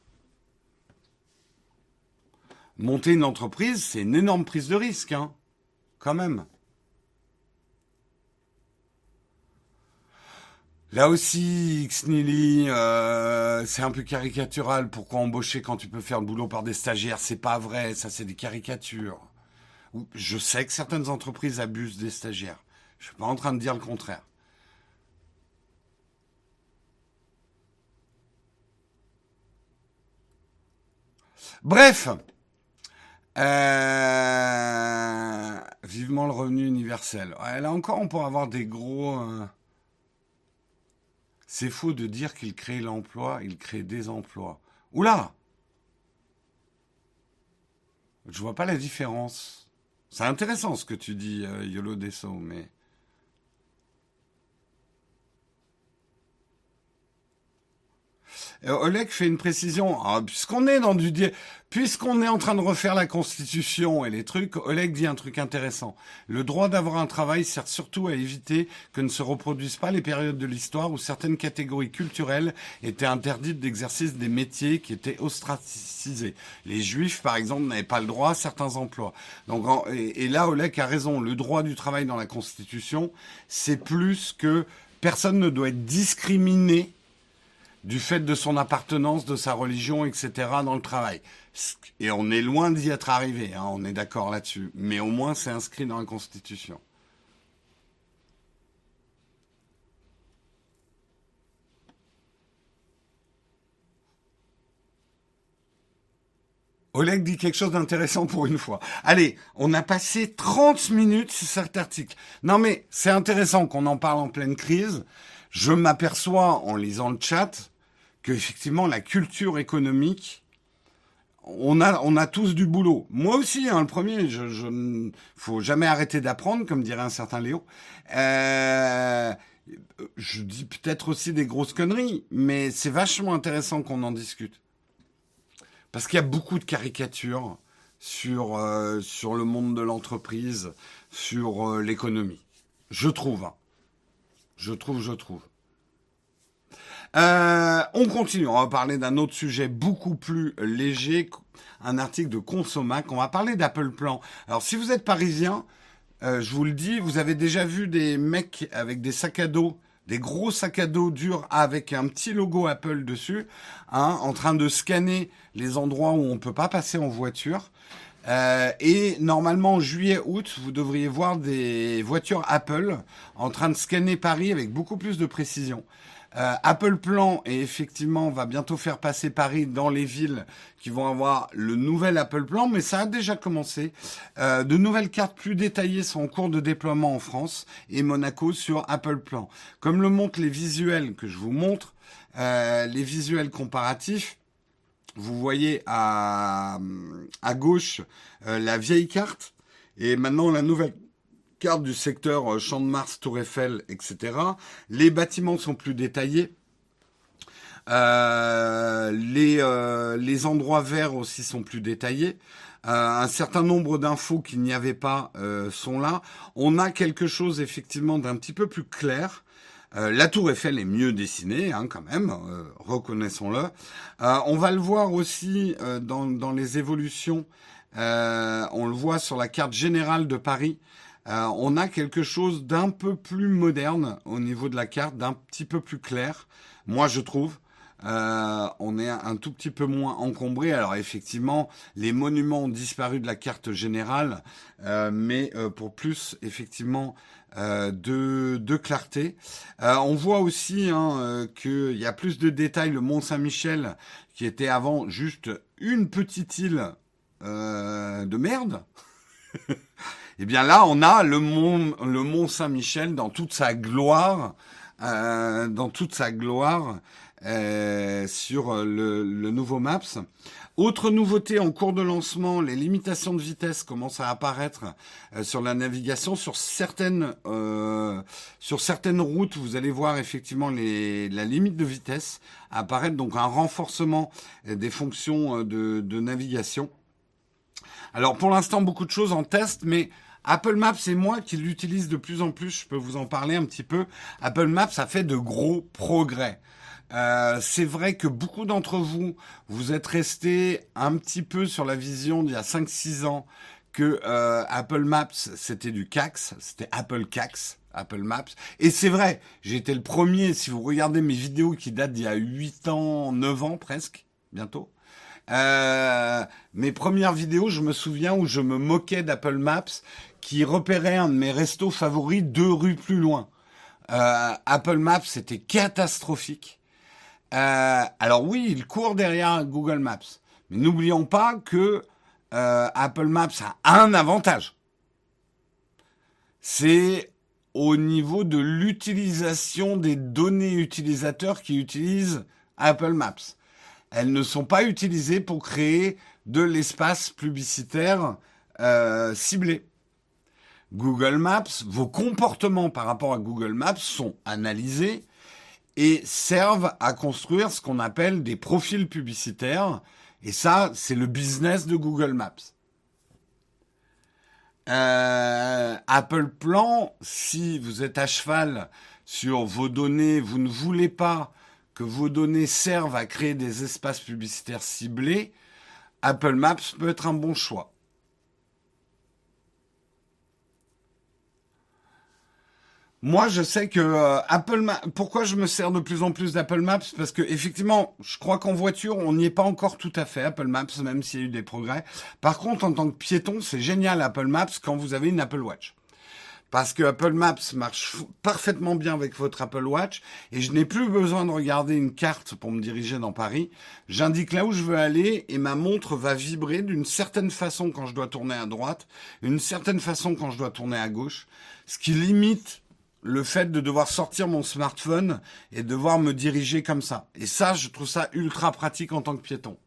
A: Monter une entreprise, c'est une énorme prise de risque, hein, quand même. Là aussi, Xnili, euh, c'est un peu caricatural. Pourquoi embaucher quand tu peux faire le boulot par des stagiaires? C'est pas vrai, ça c'est des caricatures. Je sais que certaines entreprises abusent des stagiaires. Je suis pas en train de dire le contraire. Bref, euh, vivement le revenu universel. là encore, on pourrait avoir des gros. Euh, c'est faux de dire qu'il crée l'emploi, il crée des emplois. Oula Je vois pas la différence. C'est intéressant ce que tu dis, euh, Yolo Desso, mais Oleg fait une précision. Ah, puisqu'on est dans du puisqu'on est en train de refaire la constitution et les trucs, Oleg dit un truc intéressant. Le droit d'avoir un travail sert surtout à éviter que ne se reproduisent pas les périodes de l'histoire où certaines catégories culturelles étaient interdites d'exercice des métiers qui étaient ostracisés. Les juifs, par exemple, n'avaient pas le droit à certains emplois. Donc, et, et là, Oleg a raison. Le droit du travail dans la constitution, c'est plus que personne ne doit être discriminé du fait de son appartenance, de sa religion, etc. dans le travail. Et on est loin d'y être arrivé, hein, on est d'accord là-dessus. Mais au moins c'est inscrit dans la Constitution. Oleg dit quelque chose d'intéressant pour une fois. Allez, on a passé 30 minutes sur cet article. Non mais c'est intéressant qu'on en parle en pleine crise. Je m'aperçois en lisant le chat que effectivement la culture économique, on a, on a tous du boulot. Moi aussi, hein, le premier, je, je faut jamais arrêter d'apprendre, comme dirait un certain Léo. Euh, je dis peut-être aussi des grosses conneries, mais c'est vachement intéressant qu'on en discute. Parce qu'il y a beaucoup de caricatures sur, euh, sur le monde de l'entreprise, sur euh, l'économie. Je trouve. Hein. Je trouve, je trouve. Euh, on continue, on va parler d'un autre sujet beaucoup plus léger, un article de Consomac. On va parler d'Apple Plan. Alors si vous êtes parisien, euh, je vous le dis, vous avez déjà vu des mecs avec des sacs à dos, des gros sacs à dos durs avec un petit logo Apple dessus, hein, en train de scanner les endroits où on peut pas passer en voiture. Euh, et normalement, en juillet-août, vous devriez voir des voitures Apple en train de scanner Paris avec beaucoup plus de précision. Euh, Apple Plan et effectivement va bientôt faire passer Paris dans les villes qui vont avoir le nouvel Apple Plan, mais ça a déjà commencé. Euh, de nouvelles cartes plus détaillées sont en cours de déploiement en France et Monaco sur Apple Plan. Comme le montrent les visuels que je vous montre, euh, les visuels comparatifs, vous voyez à, à gauche la vieille carte et maintenant la nouvelle du secteur euh, Champ de Mars, Tour Eiffel, etc. Les bâtiments sont plus détaillés. Euh, les, euh, les endroits verts aussi sont plus détaillés. un certain nombre d'infos qu'il n'y avait pas sont là. On a quelque chose effectivement d'un petit peu plus clair. La tour Eiffel est mieux dessinée, hein, quand même, reconnaissons-le. On va le voir aussi dans, dans, les évolutions. on le voit sur la carte générale de Paris. On a quelque chose d'un peu plus moderne au niveau de la carte, d'un petit peu plus clair, moi je trouve. Euh, on est un tout petit peu moins encombré. Alors effectivement, les monuments ont disparu de la carte générale, euh, mais euh, pour plus effectivement de, de, clarté. on voit aussi hein, qu'il y a plus de détails. Le Mont Saint-Michel, qui était avant juste une petite île de merde. Eh bien là, on a le mont, Saint-Michel dans toute sa gloire, dans toute sa gloire, euh, sur le, nouveau Maps. Autre nouveauté en cours de lancement, les limitations de vitesse commencent à apparaître euh, sur la navigation. Sur certaines, euh, sur certaines routes, vous allez voir effectivement la limite de vitesse apparaître, donc un renforcement des fonctions de, de navigation. Alors pour l'instant, beaucoup de choses en test, mais Apple Maps, c'est moi qui l'utilise de plus en plus. Je peux vous en parler un petit peu. Apple Maps a fait de gros progrès. Euh, c'est vrai que beaucoup d'entre vous, vous êtes restés un petit peu sur la vision d'il y a 5-6 ans que euh, Apple Maps, c'était du CAX, c'était Apple CAX. Apple Maps. Et c'est vrai, j'ai été le premier, si vous regardez mes vidéos qui datent d'il y a 8 ans, 9 ans presque, bientôt. Euh, mes premières vidéos, je me souviens où je me moquais d'Apple Maps qui repérait un de mes restos favoris deux rues plus loin. Euh, Apple Maps, c'était catastrophique. Euh, alors oui, il court derrière Google Maps. Mais n'oublions pas que euh, Apple Maps a un avantage. C'est au niveau de l'utilisation des données utilisateurs qui utilisent Apple Maps. Elles ne sont pas utilisées pour créer de l'espace publicitaire ciblé. Google Maps, vos comportements par rapport à Google Maps sont analysés et servent à construire ce qu'on appelle des profils publicitaires. Et ça, c'est le business de Google Maps. Euh, Apple Plan, si vous êtes à cheval sur vos données, vous ne voulez pas que vos données servent à créer des espaces publicitaires ciblés, Apple Maps peut être un bon choix. Moi, je sais que euh, Apple Maps. Pourquoi je me sers de plus en plus d'Apple Maps? Parce que effectivement, je crois qu'en voiture, on n'y est pas encore tout à fait Apple Maps, même s'il y a eu des progrès. Par contre, en tant que piéton, c'est génial Apple Maps quand vous avez une Apple Watch. Parce que Apple Maps marche parfaitement bien avec votre Apple Watch et je n'ai plus besoin de regarder une carte pour me diriger dans Paris. J'indique là où je veux aller et ma montre va vibrer d'une certaine façon quand je dois tourner à droite, d'une certaine façon quand je dois tourner à gauche, ce qui limite le fait de devoir sortir mon smartphone et devoir me diriger comme ça. Et ça, je trouve ça ultra pratique en tant que piéton.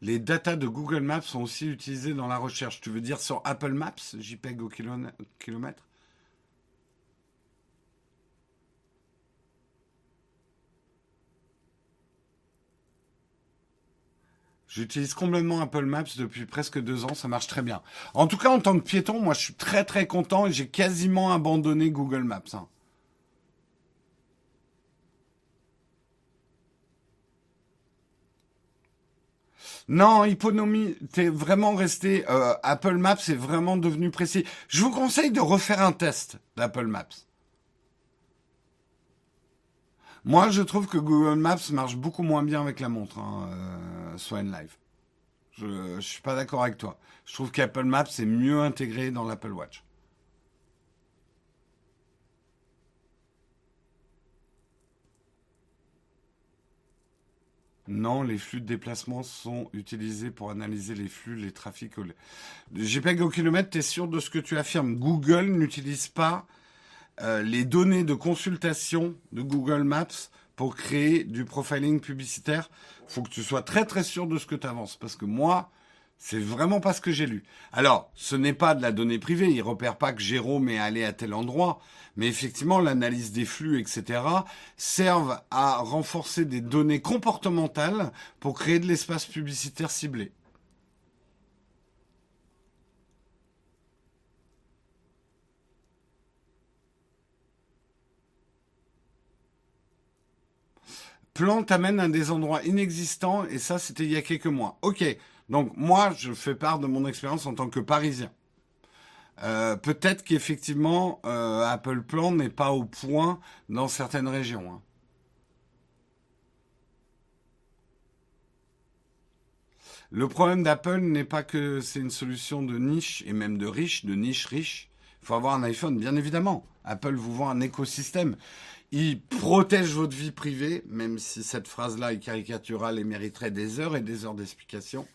A: Les datas de Google Maps sont aussi utilisées dans la recherche. Tu veux dire sur Apple Maps, JPEG au kilomètre? J'utilise complètement Apple Maps depuis presque deux ans, ça marche très bien. En tout cas, en tant que piéton, moi je suis très très content et j'ai quasiment abandonné Google Maps. Hein. Non, hyponomie, t'es vraiment resté. Euh, Apple Maps est vraiment devenu précis. Je vous conseille de refaire un test d'Apple Maps. Moi, je trouve que Google Maps marche beaucoup moins bien avec la montre, hein, euh, Live. Je ne suis pas d'accord avec toi. Je trouve qu'Apple Maps est mieux intégré dans l'Apple Watch. Non, les flux de déplacement sont utilisés pour analyser les flux, les trafics. JPEG au kilomètre, tu es sûr de ce que tu affirmes? Google n'utilise pas euh, les données de consultation de Google Maps pour créer du profiling publicitaire. Faut que tu sois très très sûr de ce que tu avances parce que moi, c'est vraiment pas ce que j'ai lu. Alors, ce n'est pas de la donnée privée, il repère pas que Jérôme est allé à tel endroit, mais effectivement, l'analyse des flux, etc., servent à renforcer des données comportementales pour créer de l'espace publicitaire ciblé. Plan t'amène à des endroits inexistants et ça, c'était il y a quelques mois. Ok, donc moi, je fais part de mon expérience en tant que Parisien. Euh, peut-être qu'effectivement, euh, Apple Plan n'est pas au point dans certaines régions. Hein. Le problème d'Apple n'est pas que c'est une solution de niche et même de riche, de niche riche. Il faut avoir un iPhone, bien évidemment. Apple vous vend un écosystème. Il protège votre vie privée, même si cette phrase-là est caricaturale et mériterait des heures et des heures d'explication.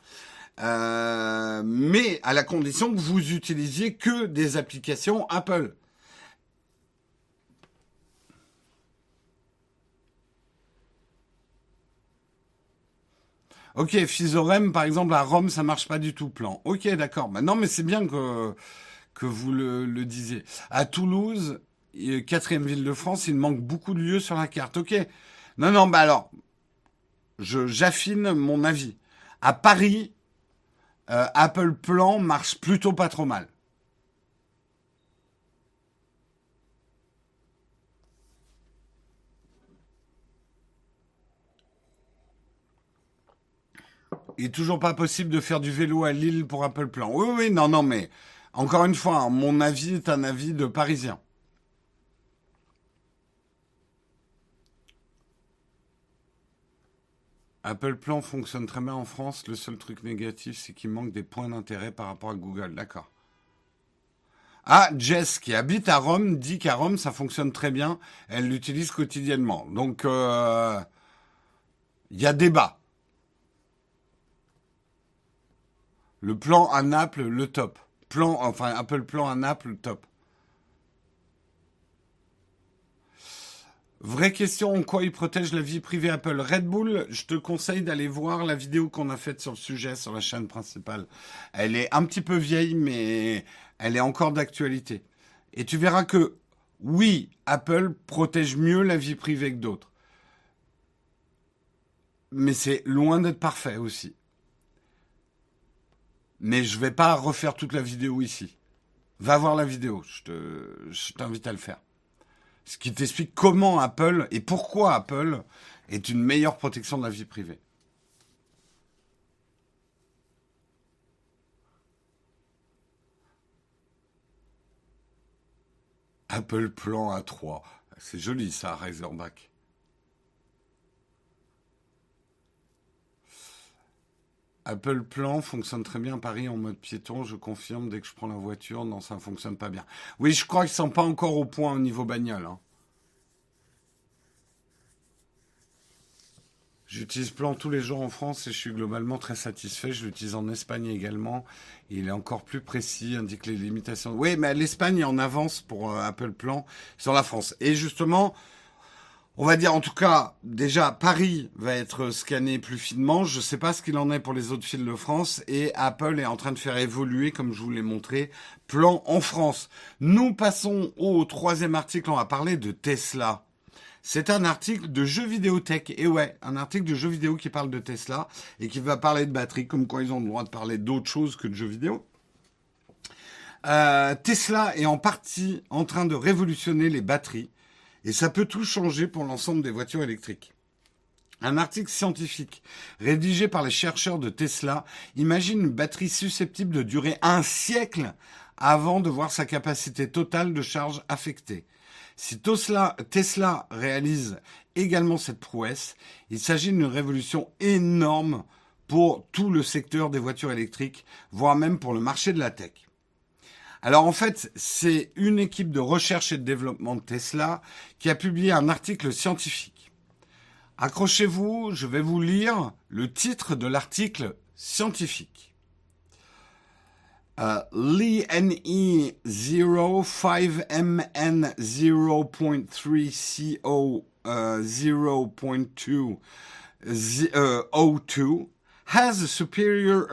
A: Euh, mais à la condition que vous utilisiez que des applications Apple. Ok, Fisorem, par exemple, à Rome, ça marche pas du tout, plan. Ok, d'accord. Bah, non, mais c'est bien que, vous le disiez. À Toulouse, quatrième ville de France, il manque beaucoup de lieux sur la carte. Ok. Non, non, bah alors, je, j'affine mon avis. À Paris, euh, Apple Plan marche plutôt pas trop mal. Il est toujours pas possible de faire du vélo à Lille pour Apple Plan. Oui, oui, non, non, mais encore une fois, hein, mon avis est un avis de Parisien. Apple Plan fonctionne très bien en France. Le seul truc négatif, c'est qu'il manque des points d'intérêt par rapport à Google. D'accord. Ah, Jess, qui habite à Rome, dit qu'à Rome, ça fonctionne très bien. Elle l'utilise quotidiennement. Donc, euh, il y a débat. Le plan à Naples, le top. Plan, enfin, Apple Plan à Naples, le top. Vraie question, en quoi il protège la vie privée Apple? Red Bull, je te conseille d'aller voir la vidéo qu'on a faite sur le sujet sur la chaîne principale. Elle est un petit peu vieille, mais elle est encore d'actualité. Et tu verras que, oui, Apple protège mieux la vie privée que d'autres. Mais c'est loin d'être parfait aussi mais je vais pas refaire toute la vidéo ici. Va voir la vidéo, je t'invite à le faire. Ce qui t'explique comment Apple et pourquoi Apple est une meilleure protection de la vie privée. Apple Plan à 3. C'est joli ça, Razorback. Apple Plan fonctionne très bien à Paris en mode piéton. Je confirme, dès que je prends la voiture, non, ça ne fonctionne pas bien. Oui, je crois qu'ils ne sont pas encore au point au niveau bagnole. Hein. J'utilise Plan tous les jours en France et je suis globalement très satisfait. Je l'utilise en Espagne également. Il est encore plus précis, indique les limitations. Oui, mais l'Espagne est en avance pour euh, Apple Plan sur la France. Et justement, on va dire en tout cas, déjà, Paris va être scanné plus finement. Je ne sais pas ce qu'il en est pour les autres villes de France. Et Apple est en train de faire évoluer, comme je vous l'ai montré, plan en France. Nous passons au troisième article. On va parler de Tesla. C'est un article de jeux vidéo tech. Et ouais, un article de jeux vidéo qui parle de Tesla et qui va parler de batterie, comme quoi ils ont le droit de parler d'autre chose que de jeux vidéo. Euh, Tesla est en partie en train de révolutionner les batteries et ça peut tout changer pour l'ensemble des voitures électriques. Un article scientifique rédigé par les chercheurs de Tesla imagine une batterie susceptible de durer un siècle avant de voir sa capacité totale de charge affectée. Si Tesla, réalise également cette prouesse, il s'agit d'une révolution énorme pour tout le secteur des voitures électriques, voire même pour le marché de la tech. Alors en fait, c'est une équipe de recherche et de développement de Tesla qui a publié un article scientifique. Accrochez-vous, je vais vous lire le titre de l'article scientifique. Uh, Lee NE 05MN 0.3 CO 0.2 O2 has a superior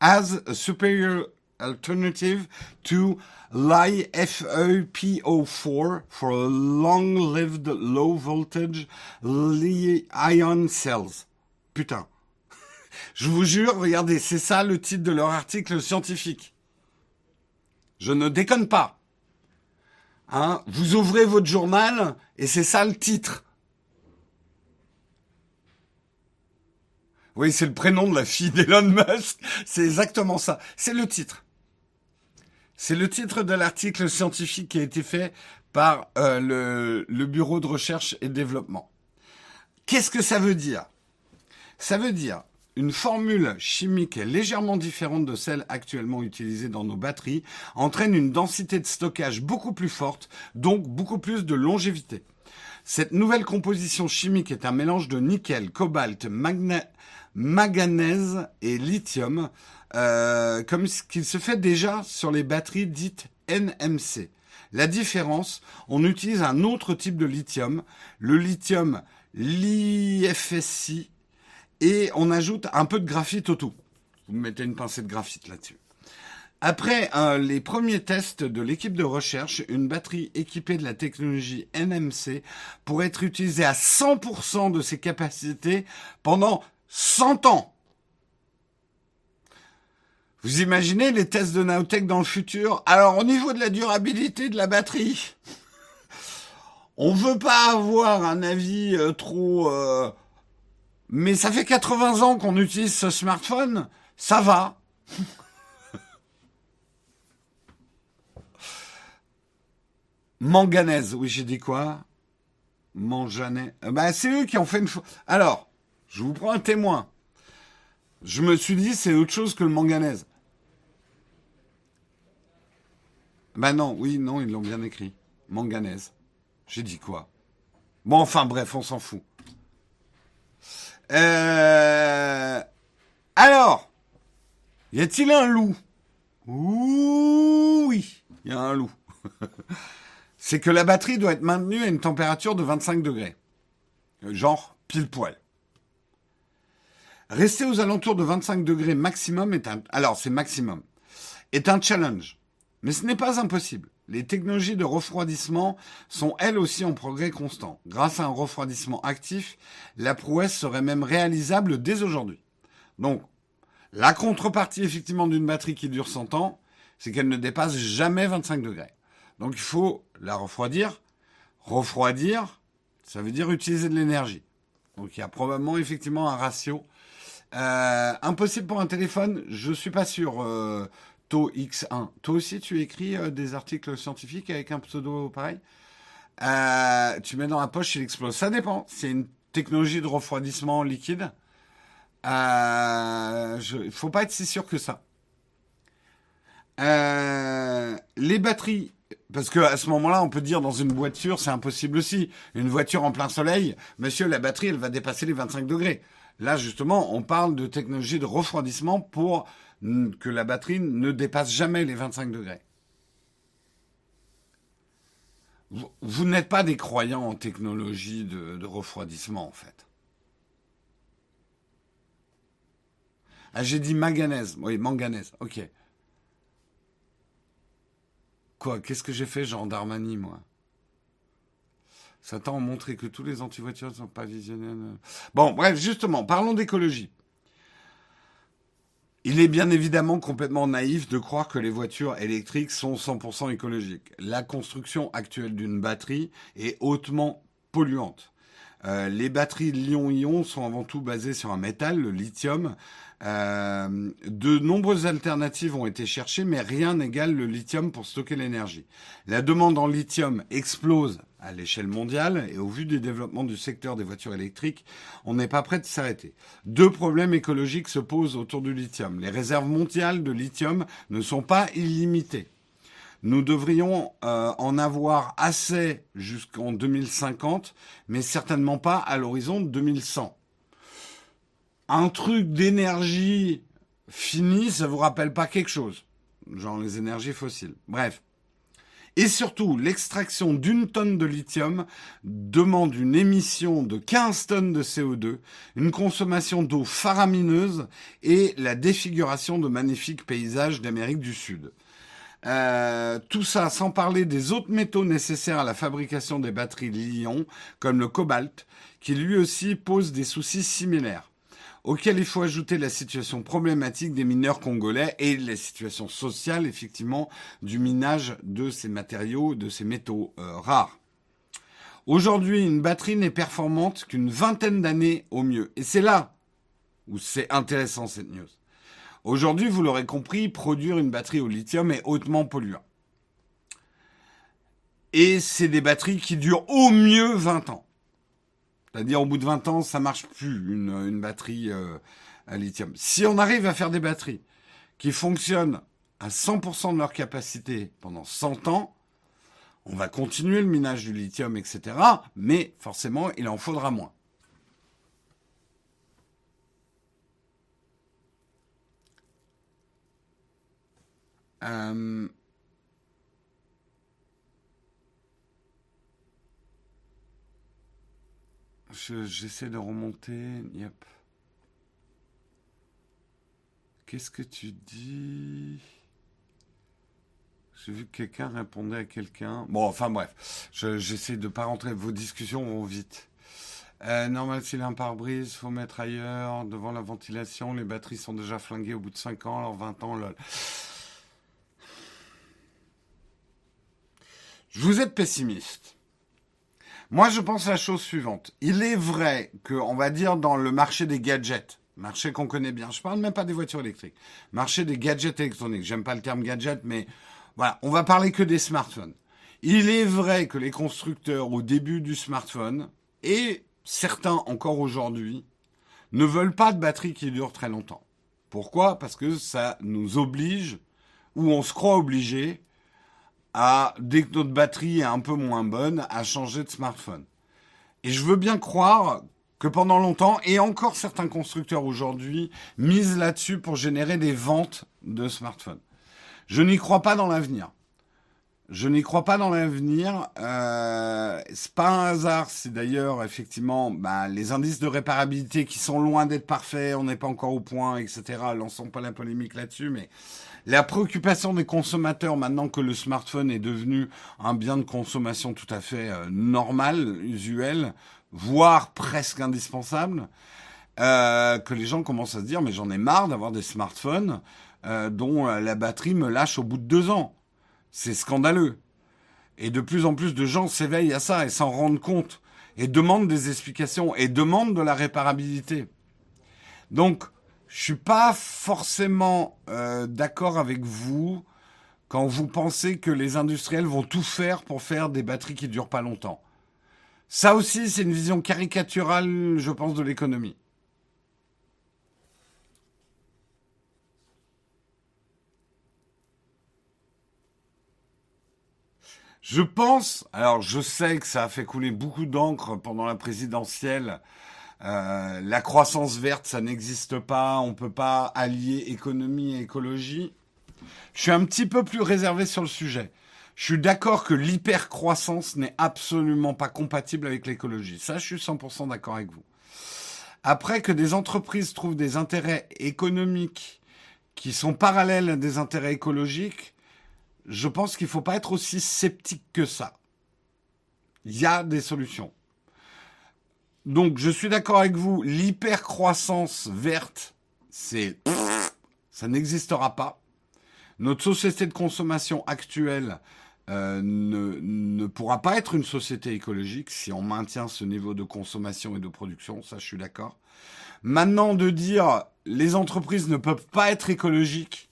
A: has a superior alternative to LiFePO4 for long-lived low-voltage ion cells. Putain. Je vous jure, regardez, c'est ça le titre de leur article scientifique. Je ne déconne pas. Hein vous ouvrez votre journal et c'est ça le titre. Oui, c'est le prénom de la fille d'Elon Musk. C'est exactement ça. C'est le titre. C'est le titre de l'article scientifique qui a été fait par euh, le, Bureau de recherche et développement. Qu'est-ce que ça veut dire? Ça veut dire une formule chimique légèrement différente de celle actuellement utilisée dans nos batteries entraîne une densité de stockage beaucoup plus forte, donc beaucoup plus de longévité. Cette nouvelle composition chimique est un mélange de nickel, cobalt, manganèse et lithium, euh, comme ce qu'il se fait déjà sur les batteries dites NMC. La différence, on utilise un autre type de lithium, le lithium LiFSI, et on ajoute un peu de graphite au tout. Vous mettez une pincée de graphite là-dessus. Après euh, les premiers tests de l'équipe de recherche, une batterie équipée de la technologie NMC pourrait être utilisée à 100% de ses capacités pendant 100 ans. Vous imaginez les tests de Naotech dans le futur? Alors au niveau de la durabilité de la batterie, on veut pas avoir un avis euh, trop euh, mais ça fait 80 ans qu'on utilise ce smartphone, ça va. Manganèse, oui, j'ai dit quoi? Manganèse. Euh, bah, c'est eux qui ont fait une. Alors, je vous prends un témoin. Je me suis dit, c'est autre chose que le manganèse. Bah non, oui, non, ils l'ont bien écrit. Manganèse. J'ai dit quoi? Bon, enfin, bref, on s'en fout. Euh... Alors, y a-t-il un loup? Oui, il y a un loup. C'est que la batterie doit être maintenue à une température de 25 degrés. Genre pile poil. Rester aux alentours de 25 degrés maximum est un... Alors, c'est maximum. Est un challenge. Mais ce n'est pas impossible. Les technologies de refroidissement sont elles aussi en progrès constant. Grâce à un refroidissement actif, la prouesse serait même réalisable dès aujourd'hui. Donc, la contrepartie effectivement d'une batterie qui dure 100 ans, c'est qu'elle ne dépasse jamais 25 degrés. Donc il faut la refroidir. Refroidir, ça veut dire utiliser de l'énergie. Donc il y a probablement effectivement un ratio. Euh, impossible pour un téléphone, je suis pas sûr. Euh, X1. Toi aussi, tu écris euh, des articles scientifiques avec un pseudo pareil? Euh, Tu mets dans la poche, il explose. Ça dépend. C'est une technologie de refroidissement liquide. Euh, il ne faut pas être si sûr que ça. les batteries, parce qu'à ce moment-là, on peut dire dans une voiture, c'est impossible aussi. Une voiture en plein soleil, monsieur, la batterie, elle va dépasser les 25 degrés. Là, justement, on parle de technologie de refroidissement pour que la batterie ne dépasse jamais les 25 degrés. Vous, n'êtes pas des croyants en technologie de, refroidissement, en fait. Ah, j'ai dit manganèse. Oui, manganèse. Ok. Quoi? Qu'est-ce que j'ai fait, genre moi? Satan a montré que tous les anti-voitures ne sont pas visionnaires. Bon, bref, justement, parlons d'écologie. Il est bien évidemment complètement naïf de croire que les voitures électriques sont 100% écologiques. La construction actuelle d'une batterie est hautement polluante. Euh, les batteries Lyon-Ion sont avant tout basées sur un métal, le lithium. Euh, de nombreuses alternatives ont été cherchées, mais rien n'égale le lithium pour stocker l'énergie. La demande en lithium explose à l'échelle mondiale et au vu des développements du secteur des voitures électriques, on n'est pas prêt de s'arrêter. Deux problèmes écologiques se posent autour du lithium. Les réserves mondiales de lithium ne sont pas illimitées. Nous devrions euh, en avoir assez jusqu'en 2050, mais certainement pas à l'horizon 2100. Un truc d'énergie fini, ça vous rappelle pas quelque chose Genre les énergies fossiles. Bref. Et surtout, l'extraction d'une tonne de lithium demande une émission de 15 tonnes de CO2, une consommation d'eau faramineuse et la défiguration de magnifiques paysages d'Amérique du Sud. Euh, tout ça sans parler des autres métaux nécessaires à la fabrication des batteries Lyon, comme le cobalt, qui lui aussi pose des soucis similaires auquel il faut ajouter la situation problématique des mineurs congolais et la situation sociale, effectivement, du minage de ces matériaux, de ces métaux euh, rares. Aujourd'hui, une batterie n'est performante qu'une vingtaine d'années au mieux. Et c'est là ou c'est intéressant cette news. Aujourd'hui, vous l'aurez compris, produire une batterie au lithium est hautement polluant. Et c'est des batteries qui durent au mieux 20 ans. C'est-à-dire au bout de 20 ans, ça marche plus une, batterie euh, à lithium. Si on arrive à faire des batteries qui fonctionnent à 100% de leur capacité pendant 100 ans, on va continuer le minage du lithium, etc. Mais forcément, il en faudra moins. Euh, j'essaie de remonter. Qu'est-ce que tu dis? J'ai vu que quelqu'un répondait à quelqu'un. Bon, enfin bref, j'essaie de pas rentrer. Vos discussions vont vite. Euh, normal, s'il a un pare-brise, faut mettre ailleurs, devant la ventilation. Les batteries sont déjà flinguées au bout de 5 ans, alors 20 ans, lol. Je vous êtes pessimiste. Moi, je pense la chose suivante. Il est vrai que, on va dire, dans le marché des gadgets, marché qu'on connaît bien, je parle même pas des voitures électriques, marché des gadgets électroniques, j'aime pas le terme gadget, mais voilà, on va parler que des smartphones. Il est vrai que les constructeurs, au début du smartphone, et certains encore aujourd'hui, ne veulent pas de batterie qui dure très longtemps. Pourquoi? Parce que ça nous oblige, ou on se croit obligé, à, dès que notre batterie est un peu moins bonne, à changer de smartphone. Et je veux bien croire que pendant longtemps, et encore certains constructeurs aujourd'hui, misent là-dessus pour générer des ventes de smartphones. Je n'y crois pas dans l'avenir. Je n'y crois pas dans l'avenir. Euh, c'est pas un hasard si d'ailleurs, effectivement, bah, les indices de réparabilité qui sont loin d'être parfaits, on n'est pas encore au point, etc. Lançons pas la polémique là-dessus, mais la préoccupation des consommateurs maintenant que le smartphone est devenu un bien de consommation tout à fait euh, normal, usuel, voire presque indispensable, euh, que les gens commencent à se dire mais j'en ai marre d'avoir des smartphones euh, dont la batterie me lâche au bout de deux ans. C'est scandaleux. Et de plus en plus de gens s'éveillent à ça et s'en rendent compte et demandent des explications et demandent de la réparabilité. Donc, je suis pas forcément euh, d'accord avec vous quand vous pensez que les industriels vont tout faire pour faire des batteries qui durent pas longtemps. Ça aussi, c'est une vision caricaturale, je pense, de l'économie. Je pense, alors je sais que ça a fait couler beaucoup d'encre pendant la présidentielle euh, la croissance verte, ça n'existe pas. On peut pas allier économie et écologie. Je suis un petit peu plus réservé sur le sujet. Je suis d'accord que l'hypercroissance n'est absolument pas compatible avec l'écologie. Ça, je suis 100% d'accord avec vous. Après que des entreprises trouvent des intérêts économiques qui sont parallèles à des intérêts écologiques, je pense qu'il ne faut pas être aussi sceptique que ça. Il y a des solutions. Donc, je suis d'accord avec vous, l'hypercroissance verte, c'est, ça n'existera pas. Notre société de consommation actuelle euh, ne, pourra pas être une société écologique si on maintient ce niveau de consommation et de production, ça je suis d'accord. Maintenant, de dire les entreprises ne peuvent pas être écologiques,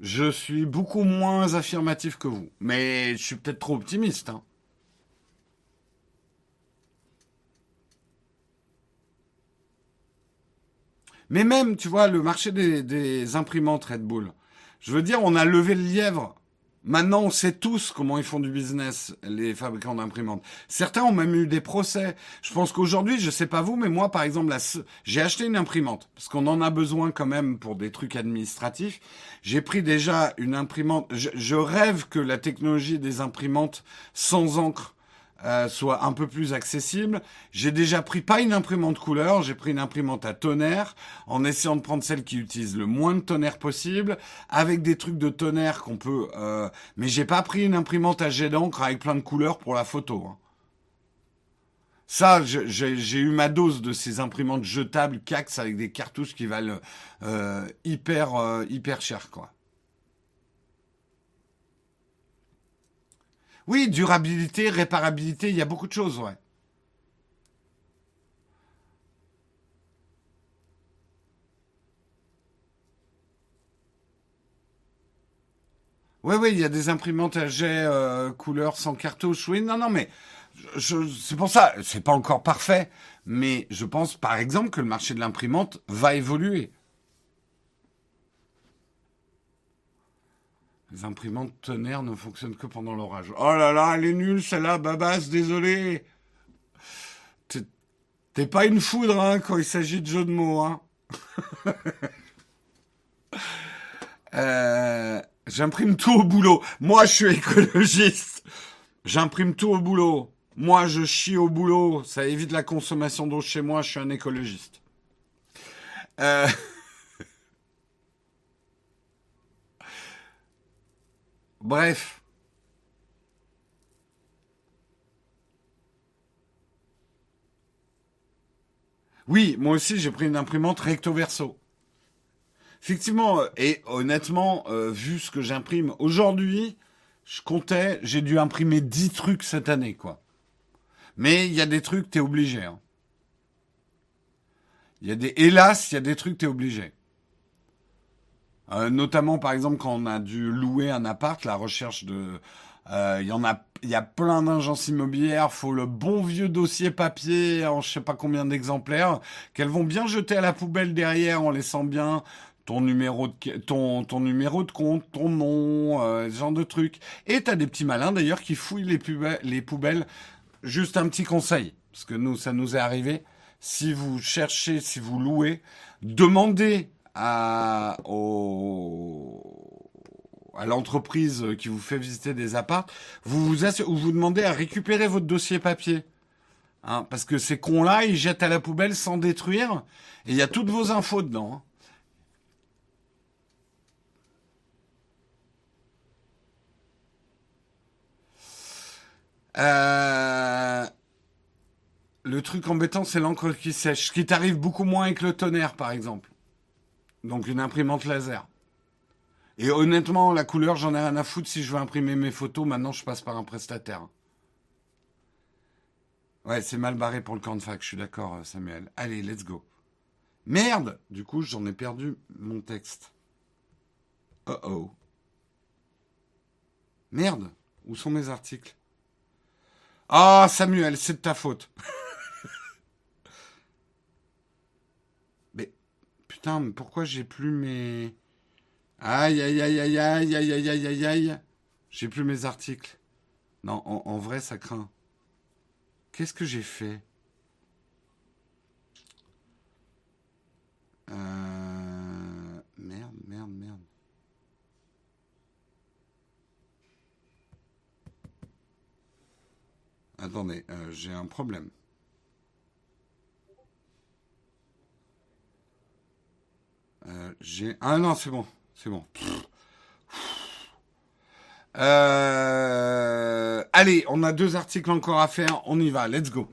A: je suis beaucoup moins affirmatif que vous. Mais je suis peut-être trop optimiste. Hein. Mais même, tu vois, le marché des, imprimantes Red Bull. Je veux dire, on a levé le lièvre. Maintenant, on sait tous comment ils font du business, les fabricants d'imprimantes. Certains ont même eu des procès. Je pense qu'aujourd'hui, je sais pas vous, mais moi, par exemple, j'ai acheté une imprimante parce qu'on en a besoin quand même pour des trucs administratifs. J'ai pris déjà une imprimante. je rêve que la technologie des imprimantes sans encre euh, soit un peu plus accessible. J'ai déjà pris pas une imprimante couleur, j'ai pris une imprimante à tonnerre, en essayant de prendre celle qui utilise le moins de tonnerre possible, avec des trucs de tonnerre qu'on peut. Euh... Mais j'ai pas pris une imprimante à jet d'encre avec plein de couleurs pour la photo. Hein. Ça, j'ai eu ma dose de ces imprimantes jetables Cax avec des cartouches qui valent euh, hyper euh, hyper cher, quoi. Oui, durabilité, réparabilité, il y a beaucoup de choses, ouais. Oui, oui, il y a des imprimantes à jet euh, couleur sans cartouche. Oui, non, non, mais c'est pour ça, c'est pas encore parfait, mais je pense par exemple que le marché de l'imprimante va évoluer. Les imprimantes tonnerre ne fonctionnent que pendant l'orage. Oh là là, elle est nulle celle-là, Babas, désolé. T'es pas une foudre hein, quand il s'agit de jeux de mots. Hein. euh, J'imprime tout au boulot. Moi, je suis écologiste. J'imprime tout au boulot. Moi, je chie au boulot. Ça évite la consommation d'eau chez moi. Je suis un écologiste. Euh... Bref. Oui, moi aussi, j'ai pris une imprimante recto verso. Effectivement, et honnêtement, euh, vu ce que j'imprime aujourd'hui, je comptais, j'ai dû imprimer 10 trucs cette année, quoi. Mais il y a des trucs, t'es obligé. Hein. Y a des, hélas, il y a des trucs, t'es obligé. Euh, notamment, par exemple, quand on a dû louer un appart, la recherche de, euh, il y en a, il y a plein d'agences immobilières. Faut le bon vieux dossier papier en je sais pas combien d'exemplaires qu'elles vont bien jeter à la poubelle derrière en laissant bien ton numéro de ton ton numéro de compte, ton nom, euh, ce genre de trucs. Et t'as des petits malins d'ailleurs qui fouillent les poubelles, les poubelles. Juste un petit conseil, parce que nous ça nous est arrivé. Si vous cherchez, si vous louez, demandez à l'entreprise qui vous fait visiter des apparts, vous vous, vous demandez à récupérer votre dossier papier. Hein, parce que ces cons-là, ils jettent à la poubelle sans détruire, et il y a toutes vos infos dedans. Hein. Euh, le truc embêtant, c'est l'encre qui sèche, ce qui t'arrive beaucoup moins avec le tonnerre, par exemple. Donc une imprimante laser. Et honnêtement, la couleur, j'en ai rien à foutre. Si je veux imprimer mes photos, maintenant, je passe par un prestataire. Ouais, c'est mal barré pour le camp de fac, je suis d'accord, Samuel. Allez, let's go. Merde Du coup, j'en ai perdu mon texte. Oh oh. Merde Où sont mes articles? Ah, Samuel, c'est de ta faute. mais putain, mais pourquoi j'ai plus mes... Aïe, aïe, aïe, aïe, aïe, aïe, aïe, aïe, aïe, aïe. J'ai plus mes articles. Non, en, vrai, ça craint. Qu'est-ce que j'ai fait? Euh... Merde, merde, merde. Attendez, euh, j'ai un problème. Euh, j'ai... Ah non, c'est bon. C'est bon. Euh, allez, on a deux articles encore à faire. On y va. Let's go.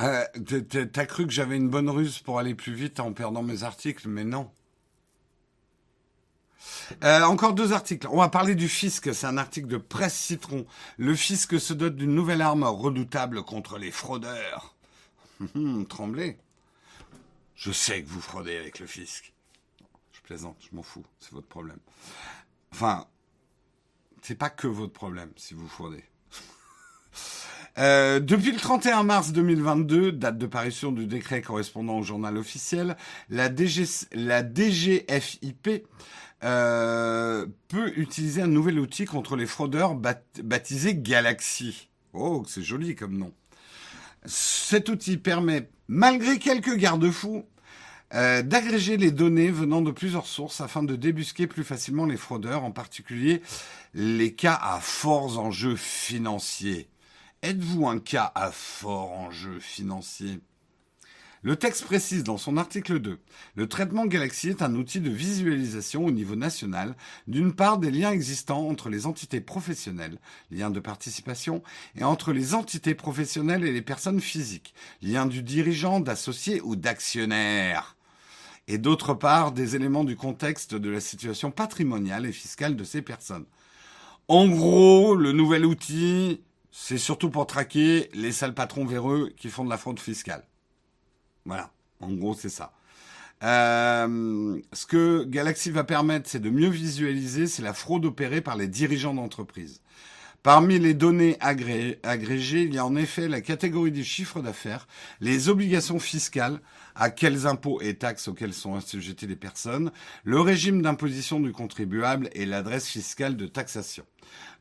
A: Euh, T'as cru que j'avais une bonne ruse pour aller plus vite en perdant mes articles, mais non. Encore deux articles. On va parler du fisc. C'est un article de Presse Citron. Le fisc se dote d'une nouvelle arme redoutable contre les fraudeurs. Tremblez. Je sais que vous fraudez avec le fisc. Je plaisante, je m'en fous, c'est votre problème. Enfin, c'est pas que votre problème si vous fraudez. Euh, depuis le 31 mars 2022, date de parution du décret correspondant au journal officiel, la, la DGFIP euh, peut utiliser un nouvel outil contre les fraudeurs baptisé Galaxy. Oh, c'est joli comme nom. Cet outil permet malgré quelques garde-fous, euh, d'agréger les données venant de plusieurs sources afin de débusquer plus facilement les fraudeurs, en particulier les cas à forts enjeux financiers. Êtes-vous un cas à fort enjeu financier le texte précise dans son article 2, le traitement Galaxy est un outil de visualisation au niveau national, d'une part des liens existants entre les entités professionnelles, liens de participation, et entre les entités professionnelles et les personnes physiques, liens du dirigeant, d'associé ou d'actionnaire et d'autre part des éléments du contexte de la situation patrimoniale et fiscale de ces personnes. En gros, le nouvel outil, c'est surtout pour traquer les sales patrons véreux qui font de la fraude fiscale. Voilà, en gros c'est ça. Euh, ce que Galaxy va permettre, c'est de mieux visualiser, c'est la fraude opérée par les dirigeants d'entreprise. Parmi les données agrégées, il y a en effet la catégorie du chiffre d'affaires, les obligations fiscales, à quels impôts et taxes auxquels sont assujetties les personnes, le régime d'imposition du contribuable et l'adresse fiscale de taxation.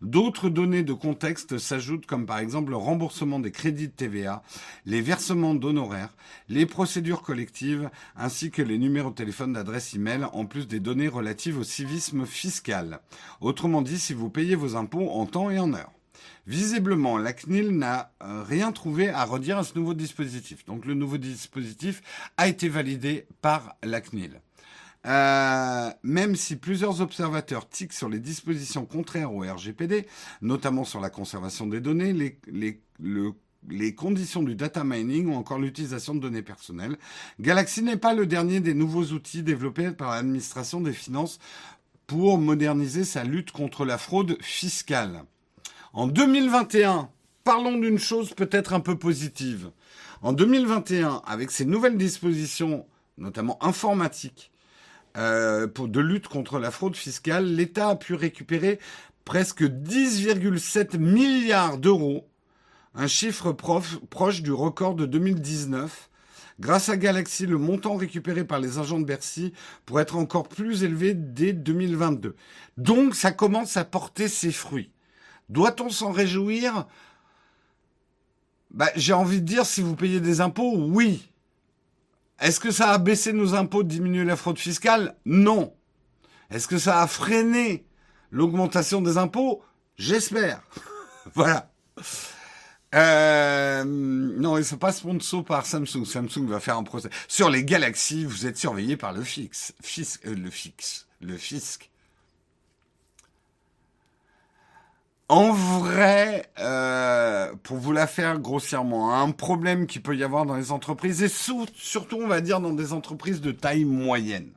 A: D'autres données de contexte s'ajoutent comme par exemple le remboursement des crédits de TVA, les versements d'honoraires, les procédures collectives ainsi que les numéros de téléphone d'adresse email en plus des données relatives au civisme fiscal. Autrement dit, si vous payez vos impôts en temps et en heure. Visiblement, la CNIL n'a euh, rien trouvé à redire à ce nouveau dispositif. Donc le nouveau dispositif a été validé par la CNIL. Euh, même si plusieurs observateurs tiquent sur les dispositions contraires au RGPD, notamment sur la conservation des données, les, conditions du data mining ou encore l'utilisation de données personnelles, Galaxy n'est pas le dernier des nouveaux outils développés par l'administration des finances pour moderniser sa lutte contre la fraude fiscale. En 2021, parlons d'une chose peut-être un peu positive. En 2021, avec ces nouvelles dispositions, notamment informatiques, euh, de lutte contre la fraude fiscale, l'État a pu récupérer presque 10,7 milliards d'euros, un chiffre proche du record de 2019. Grâce à Galaxy, le montant récupéré par les agents de Bercy pourrait être encore plus élevé dès 2022. Donc ça commence à porter ses fruits. Doit-on s'en réjouir? Bah, J'ai envie de dire, si vous payez des impôts, oui. Est-ce que ça a baissé nos impôts, diminué la fraude fiscale? Non. Est-ce que ça a freiné l'augmentation des impôts? J'espère. voilà. Euh, non, ils sont pas par Samsung. Samsung va faire un procès. Sur les galaxies, vous êtes surveillé par le fixe. Euh, le fixe. Le fisc. En vrai, euh, pour vous la faire grossièrement, un problème qui peut y avoir dans les entreprises, et surtout, on va dire, dans des entreprises de taille moyenne.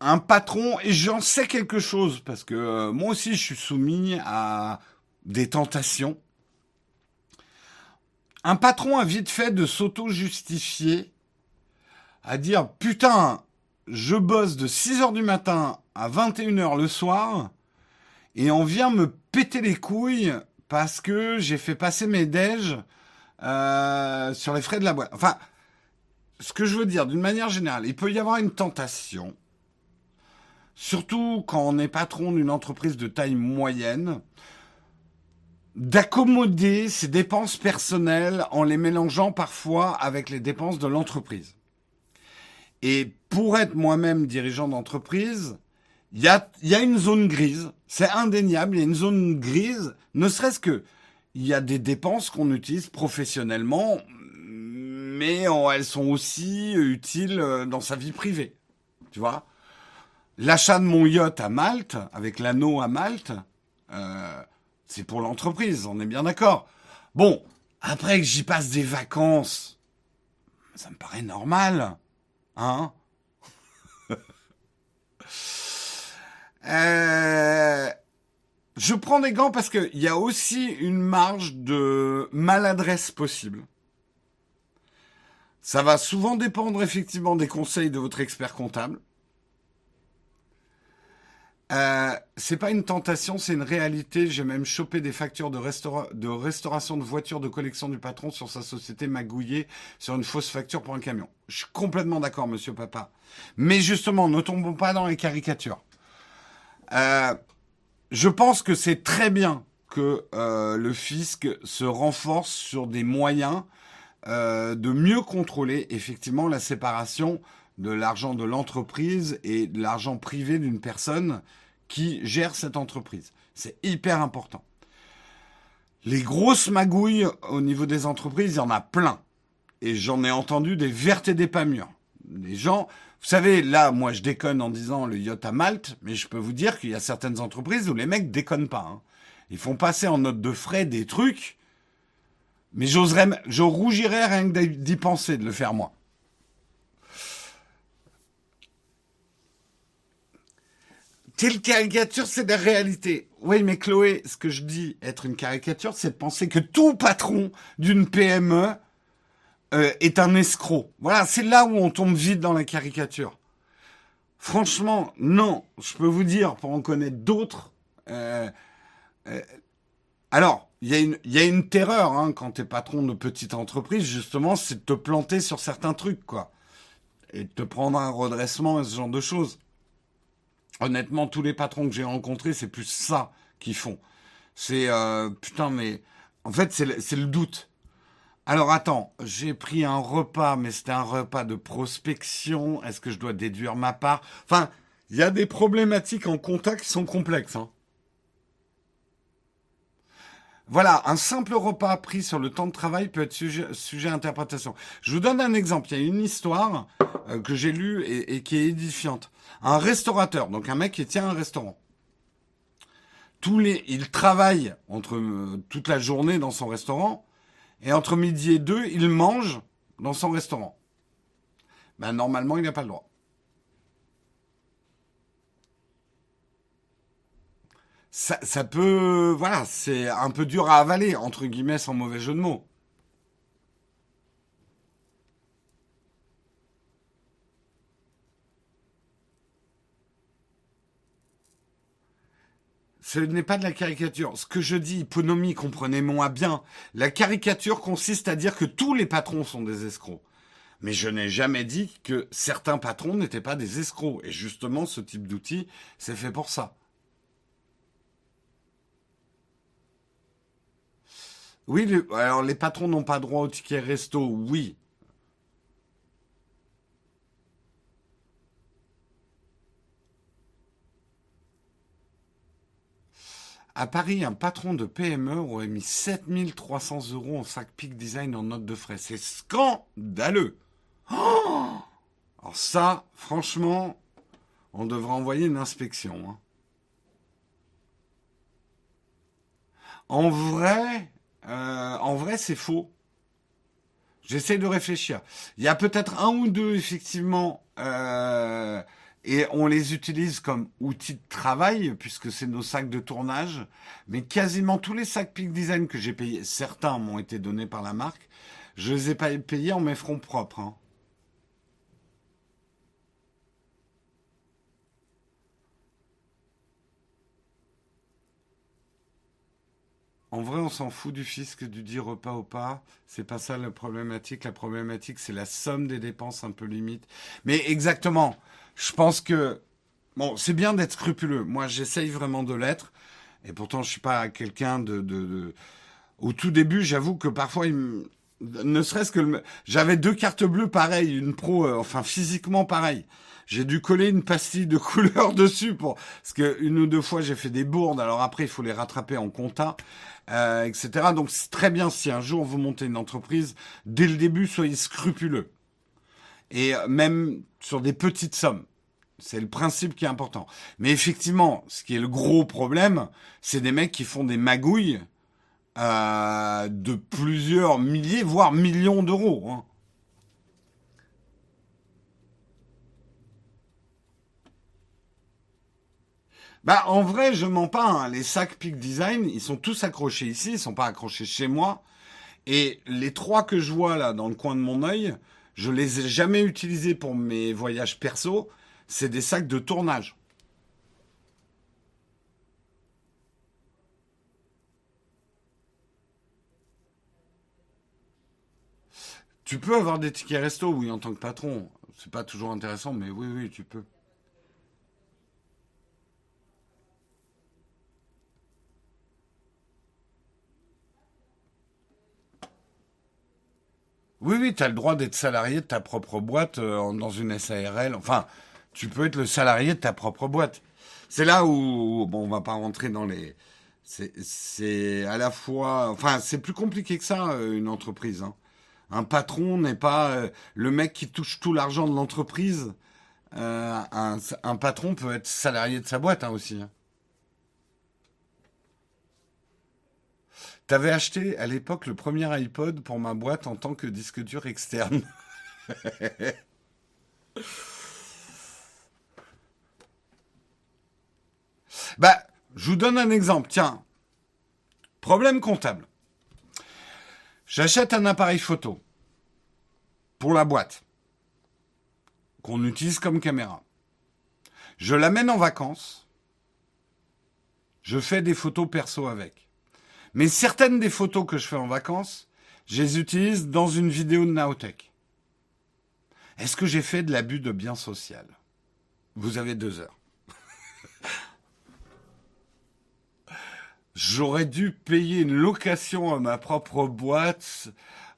A: Un patron, et j'en sais quelque chose, parce que euh, moi aussi, je suis soumis à des tentations. Un patron a vite fait de s'auto-justifier, à dire, putain, je bosse de 6 heures du matin à 21h le soir et on vient me péter les couilles parce que j'ai fait passer mes déj euh, sur les frais de la boîte. Enfin, ce que je veux dire, d'une manière générale, il peut y avoir une tentation, surtout quand on est patron d'une entreprise de taille moyenne, d'accommoder ses dépenses personnelles en les mélangeant parfois avec les dépenses de l'entreprise. Et pour être moi-même dirigeant d'entreprise, il y a, une zone grise. C'est indéniable, il y a une zone grise, ne serait-ce que il y a des dépenses qu'on utilise professionnellement, mais elles sont aussi utiles euh, dans sa vie privée. Tu vois? L'achat de mon yacht à Malte, avec l'anneau à Malte, euh, c'est pour l'entreprise, on est bien d'accord. Bon, après que j'y passe des vacances, ça me paraît normal. Hein? Euh, Je prends des gants parce qu'il y a aussi une marge de maladresse possible. Ça va souvent dépendre effectivement des conseils de votre expert comptable. Euh, c'est pas une tentation, c'est une réalité. J'ai même chopé des factures de, restauration de voitures de collection du patron sur sa société magouillée sur une fausse facture pour un camion. Je suis complètement d'accord, monsieur papa. Mais justement, ne tombons pas dans les caricatures. Euh, je pense que c'est très bien que euh, le fisc se renforce sur des moyens de mieux contrôler effectivement la séparation de l'argent de l'entreprise et de l'argent privé d'une personne qui gère cette entreprise. C'est hyper important. Les grosses magouilles au niveau des entreprises, il y en a plein. Et j'en ai entendu des vertes et des pas mûres. Les gens, vous savez, là, moi, je déconne en disant le yacht à Malte, mais je peux vous dire qu'il y a certaines entreprises où les mecs déconnent pas. Hein. Ils font passer en note de frais des trucs, mais j'oserais, je rougirais rien que d'y penser de le faire moi. Quelle caricature, c'est la réalité. Oui, mais Chloé, ce que je dis être une caricature, c'est de penser que tout patron d'une PME euh, est un escroc. Voilà, c'est là où on tombe vite dans la caricature. Franchement, non. Je peux vous dire, pour en connaître d'autres. Euh, euh, alors, il y, a une, terreur hein, quand t'es patron de petite entreprise, justement, c'est de te planter sur certains trucs, quoi. Et de te prendre un redressement et ce genre de choses. Honnêtement, tous les patrons que j'ai rencontrés, c'est plus ça qu'ils font. C'est euh, putain, mais en fait, c'est le, doute. Alors attends, j'ai pris un repas, mais c'était un repas de prospection. Est-ce que je dois déduire ma part? Enfin, il y a des problématiques en contact qui sont complexes. Hein. Voilà, un simple repas pris sur le temps de travail peut être sujet, sujet à interprétation. Je vous donne un exemple. Il y a une histoire euh, que j'ai lue et, qui est édifiante. Un restaurateur, donc un mec qui tient un restaurant. Tous les, il travaille entre euh, toute la journée dans son restaurant et entre midi et deux, il mange dans son restaurant. Ben normalement, il n'a pas le droit. ça, peut, voilà, c'est un peu dur à avaler, entre guillemets, sans mauvais jeu de mots. Ce n'est pas de la caricature. Ce que je dis, hyponomie, comprenez-moi bien. La caricature consiste à dire que tous les patrons sont des escrocs. Mais je n'ai jamais dit que certains patrons n'étaient pas des escrocs. Et justement, ce type d'outil, c'est fait pour ça. Oui, alors les patrons n'ont pas droit au ticket resto, oui. À Paris, un patron de PME aurait mis 7300 euros en sac Peak Design en note de frais. C'est scandaleux. Oh alors ça, franchement, on devrait envoyer une inspection. Hein. En vrai, euh, en vrai, c'est faux. J'essaie de réfléchir. Il y a peut-être un ou deux, effectivement, euh, et on les utilise comme outils de travail, puisque c'est nos sacs de tournage. Mais quasiment tous les sacs Peak Design que j'ai payés, certains m'ont été donnés par la marque, je les ai pas payés en mes fronts propres. Hein. En vrai, on s'en fout du fisc, du dire repas au pas. C'est pas ça la problématique. La problématique, c'est la somme des dépenses un peu limite. Mais exactement. Je pense que bon, c'est bien d'être scrupuleux. Moi, j'essaye vraiment de l'être. Et pourtant, je suis pas quelqu'un de, de, Au tout début, j'avoue que parfois, ne serait-ce que j'avais deux cartes bleues pareilles, une pro, euh, enfin physiquement pareil j'ai dû coller une pastille de couleur dessus pour parce que une ou deux fois j'ai fait des bourdes. Alors après il faut les rattraper en compta, euh, etc. Donc c'est très bien si un jour vous montez une entreprise, dès le début soyez scrupuleux et euh, même sur des petites sommes. C'est le principe qui est important. Mais effectivement, ce qui est le gros problème, c'est des mecs qui font des magouilles euh, de plusieurs milliers, voire millions d'euros. Hein. Bah, en vrai, je mens pas. Hein. Les sacs Peak Design, ils sont tous accrochés ici, ils sont pas accrochés chez moi. Et les trois que je vois là dans le coin de mon œil, je les ai jamais utilisés pour mes voyages perso. C'est des sacs de tournage. Tu peux avoir des tickets resto, oui, en tant que patron. C'est pas toujours intéressant, mais oui, oui, tu peux. Oui, oui, tu as le droit d'être salarié de ta propre boîte euh, dans une SARL. Enfin, tu peux être le salarié de ta propre boîte. C'est là où, bon, on va pas rentrer dans les... C'est à la fois... Enfin, c'est plus compliqué que ça, euh, une entreprise. Hein. Un patron n'est pas euh, le mec qui touche tout l'argent de l'entreprise. un, patron peut être salarié de sa boîte hein, aussi. Hein. T'avais acheté à l'époque le premier iPod pour ma boîte en tant que disque dur externe. bah, je vous donne un exemple. Tiens, problème comptable. J'achète un appareil photo. pour la boîte qu'on utilise comme caméra. Je l'amène en vacances. Je fais des photos perso avec. Mais certaines des photos que je fais en vacances, je les utilise dans une vidéo de Naotech. Est-ce que j'ai fait de l'abus de bien social? Vous avez deux heures. J'aurais dû payer une location à ma propre boîte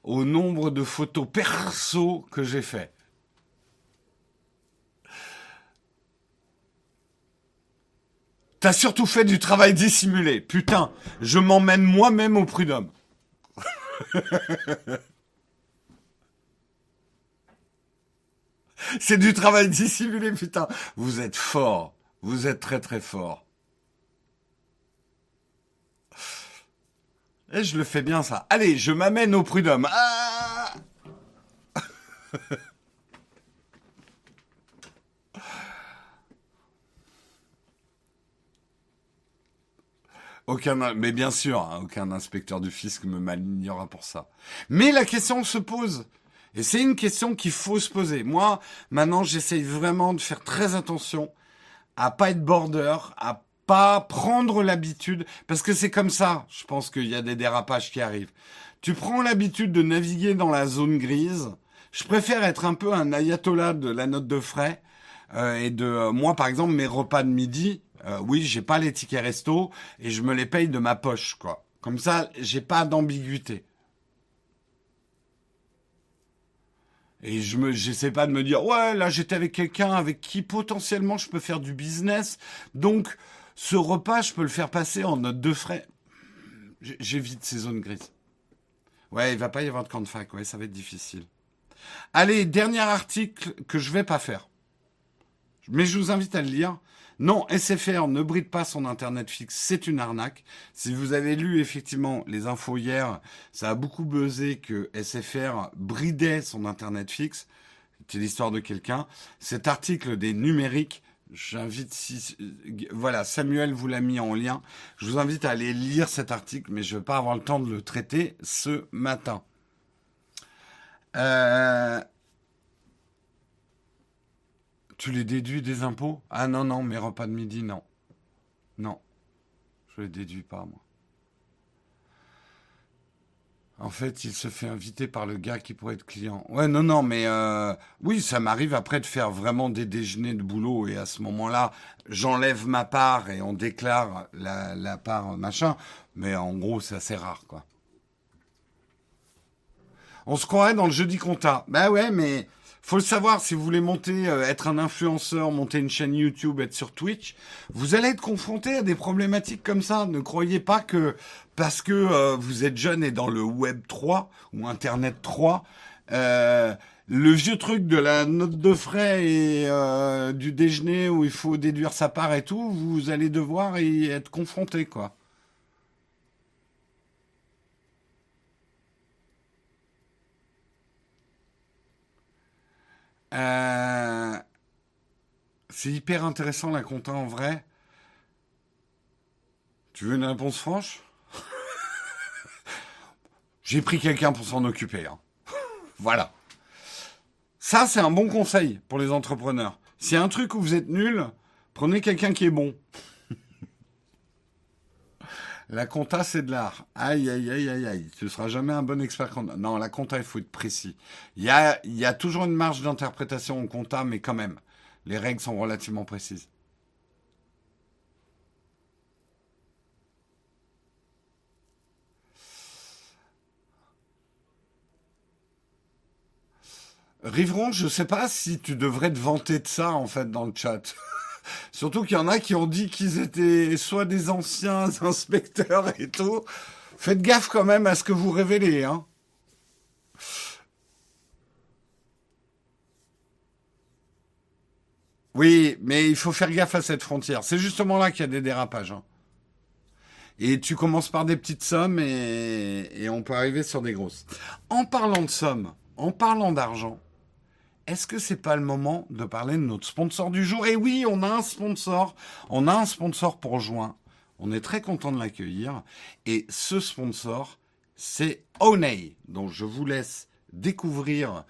A: au nombre de photos perso que j'ai fait. T'as surtout fait du travail dissimulé. Putain, je m'emmène moi-même au prud'homme. C'est du travail dissimulé, putain. Vous êtes fort. Vous êtes très très fort. Et je le fais bien ça. Allez, je m'amène au prud'homme. Ah Aucun, mais bien sûr, hein, aucun inspecteur du fisc me malignera pour ça. Mais la question se pose. Et c'est une question qu'il faut se poser. Moi, maintenant, j'essaye vraiment de faire très attention à pas être border, à pas prendre l'habitude, parce que c'est comme ça, je pense qu'il y a des dérapages qui arrivent. Tu prends l'habitude de naviguer dans la zone grise. Je préfère être un peu un ayatollah de la note de frais euh, et de moi, par exemple, mes repas de midi. Euh, oui, j'ai pas les tickets resto et je me les paye de ma poche, quoi. Comme ça, j'ai pas d'ambiguïté. Et je me, j'essaie pas de me dire, ouais, là, j'étais avec quelqu'un avec qui potentiellement je peux faire du business. Donc, ce repas, je peux le faire passer en note de frais. J'évite ces zones grises. Ouais, il va pas y avoir de camp de fac. Ça va être difficile. Allez, dernier article que je vais pas faire. Mais je vous invite à le lire. Non, SFR ne bride pas son Internet fixe, c'est une arnaque. Si vous avez lu effectivement les infos hier, ça a beaucoup buzzé que SFR bridait son Internet fixe. C'est l'histoire de quelqu'un. Cet article des numériques, j'invite si voilà Samuel vous l'a mis en lien. Je vous invite à aller lire cet article, mais je ne vais pas avoir le temps de le traiter ce matin. Euh, tu les déduis des impôts? Ah non, non, mes repas de midi, non. Non. Je les déduis pas, moi. En fait, il se fait inviter par le gars qui pourrait être client. Ouais, non, non, mais euh, oui, ça m'arrive après de faire vraiment des déjeuners de boulot et à ce moment-là, j'enlève ma part et on déclare la, la part machin. Mais en gros, c'est assez rare, quoi. On se croirait dans le jeudi compta. Bah ouais, mais faut le savoir, si vous voulez monter, euh, être un influenceur, monter une chaîne YouTube, être sur Twitch, vous allez être confronté à des problématiques comme ça. Ne croyez pas que parce que euh, vous êtes jeune et dans le Web 3 ou Internet 3, euh, le vieux truc de la note de frais et du déjeuner où il faut déduire sa part et tout, vous allez devoir y être confronté, quoi. Euh, c'est hyper intéressant la compta en vrai. Tu veux une réponse franche? J'ai pris quelqu'un pour s'en occuper. Hein. voilà. Ça, c'est un bon conseil pour les entrepreneurs. A un truc où vous êtes nul, prenez quelqu'un qui est bon. La compta, c'est de l'art. Aïe, aïe, aïe, aïe, aïe. Tu ne seras jamais un bon expert compta. Non, la compta, il faut être précis. Il y a, y a toujours une marge d'interprétation en compta, mais quand même, les règles sont relativement précises. Rivron, je ne sais pas si tu devrais te vanter de ça, en fait, dans le chat. Surtout qu'il y en a qui ont dit qu'ils étaient soit des anciens inspecteurs et tout. Faites gaffe quand même à ce que vous révélez, hein. Oui, mais il faut faire gaffe à cette frontière. C'est justement là qu'il y a des dérapages. Hein. Et tu commences par des petites sommes et, et on peut arriver sur des grosses. En parlant de sommes, en parlant d'argent, est-ce que c'est pas le moment de parler de notre sponsor du jour? Et oui, on a un sponsor. On a un sponsor pour juin. On est très content de l'accueillir. Et ce sponsor, c'est Oney. Donc je vous laisse découvrir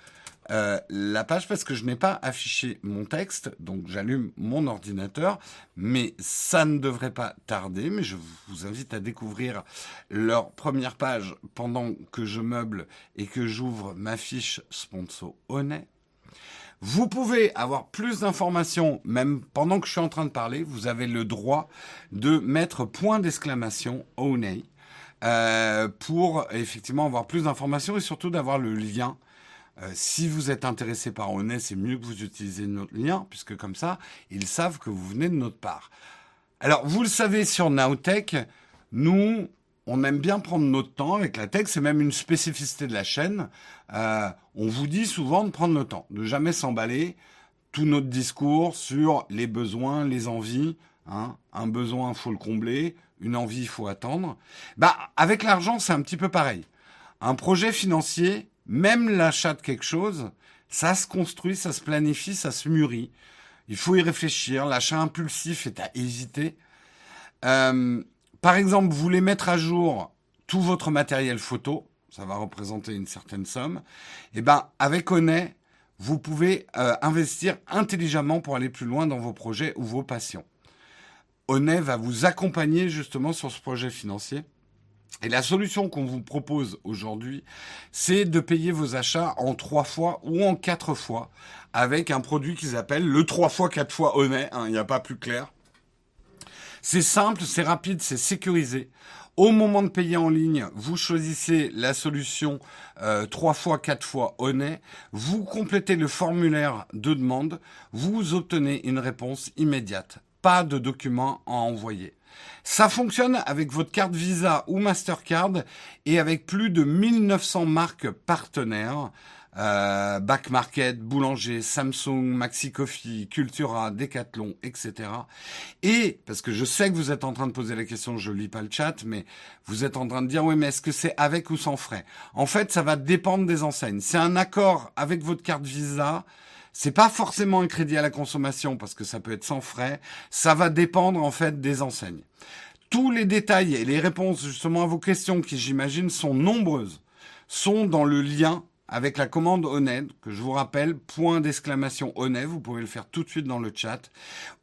A: euh, la page parce que je n'ai pas affiché mon texte, donc j'allume mon ordinateur, mais ça ne devrait pas tarder, mais je vous invite à découvrir leur première page pendant que je meuble et que j'ouvre ma fiche sponsor honnête. Vous pouvez avoir plus d'informations, même pendant que je suis en train de parler, vous avez le droit de mettre point d'exclamation Oney euh, pour effectivement avoir plus d'informations et surtout d'avoir le lien. Euh, si vous êtes intéressé par Oney, c'est mieux que vous utilisez notre lien, puisque comme ça, ils savent que vous venez de notre part. Alors, vous le savez sur Nowtech, nous, on aime bien prendre notre temps avec la tech, c'est même une spécificité de la chaîne. Euh, on vous dit souvent de prendre le temps, de jamais s'emballer. Tout notre discours sur les besoins, les envies. Hein. Un besoin, faut le combler. Une envie, il faut attendre. Bah, avec l'argent, c'est un petit peu pareil. Un projet financier, même l'achat de quelque chose, ça se construit, ça se planifie, ça se mûrit. Il faut y réfléchir. L'achat impulsif est à hésiter. Euh, par exemple, vous voulez mettre à jour tout votre matériel photo, ça va représenter une certaine somme. Et eh ben, avec Onet, vous pouvez euh, investir intelligemment pour aller plus loin dans vos projets ou vos passions. Onet va vous accompagner justement sur ce projet financier. Et la solution qu'on vous propose aujourd'hui, c'est de payer vos achats en trois fois ou en quatre fois avec un produit qu'ils appellent le trois fois, quatre fois honnête. Hein, il n'y a pas plus clair. C'est simple, c'est rapide, c'est sécurisé. Au moment de payer en ligne, vous choisissez la solution euh, 3 fois, 4 fois honnête. Vous complétez le formulaire de demande. Vous obtenez une réponse immédiate. Pas de documents à envoyer. Ça fonctionne avec votre carte Visa ou Mastercard et avec plus de 1900 marques partenaires euh, Back Market, Boulanger, Samsung, Maxi Coffee, Cultura, Decathlon, etc. Et, parce que je sais que vous êtes en train de poser la question, je lis pas le chat, mais vous êtes en train de dire, oui, mais est-ce que c'est avec ou sans frais? En fait, ça va dépendre des enseignes. C'est un accord avec votre carte Visa. C'est pas forcément un crédit à la consommation parce que ça peut être sans frais. Ça va dépendre en fait des enseignes. Tous les détails et les réponses justement à vos questions qui j'imagine sont nombreuses sont dans le lien avec la commande honnête, que je vous rappelle, point d'exclamation honnête, vous pouvez le faire tout de suite dans le chat.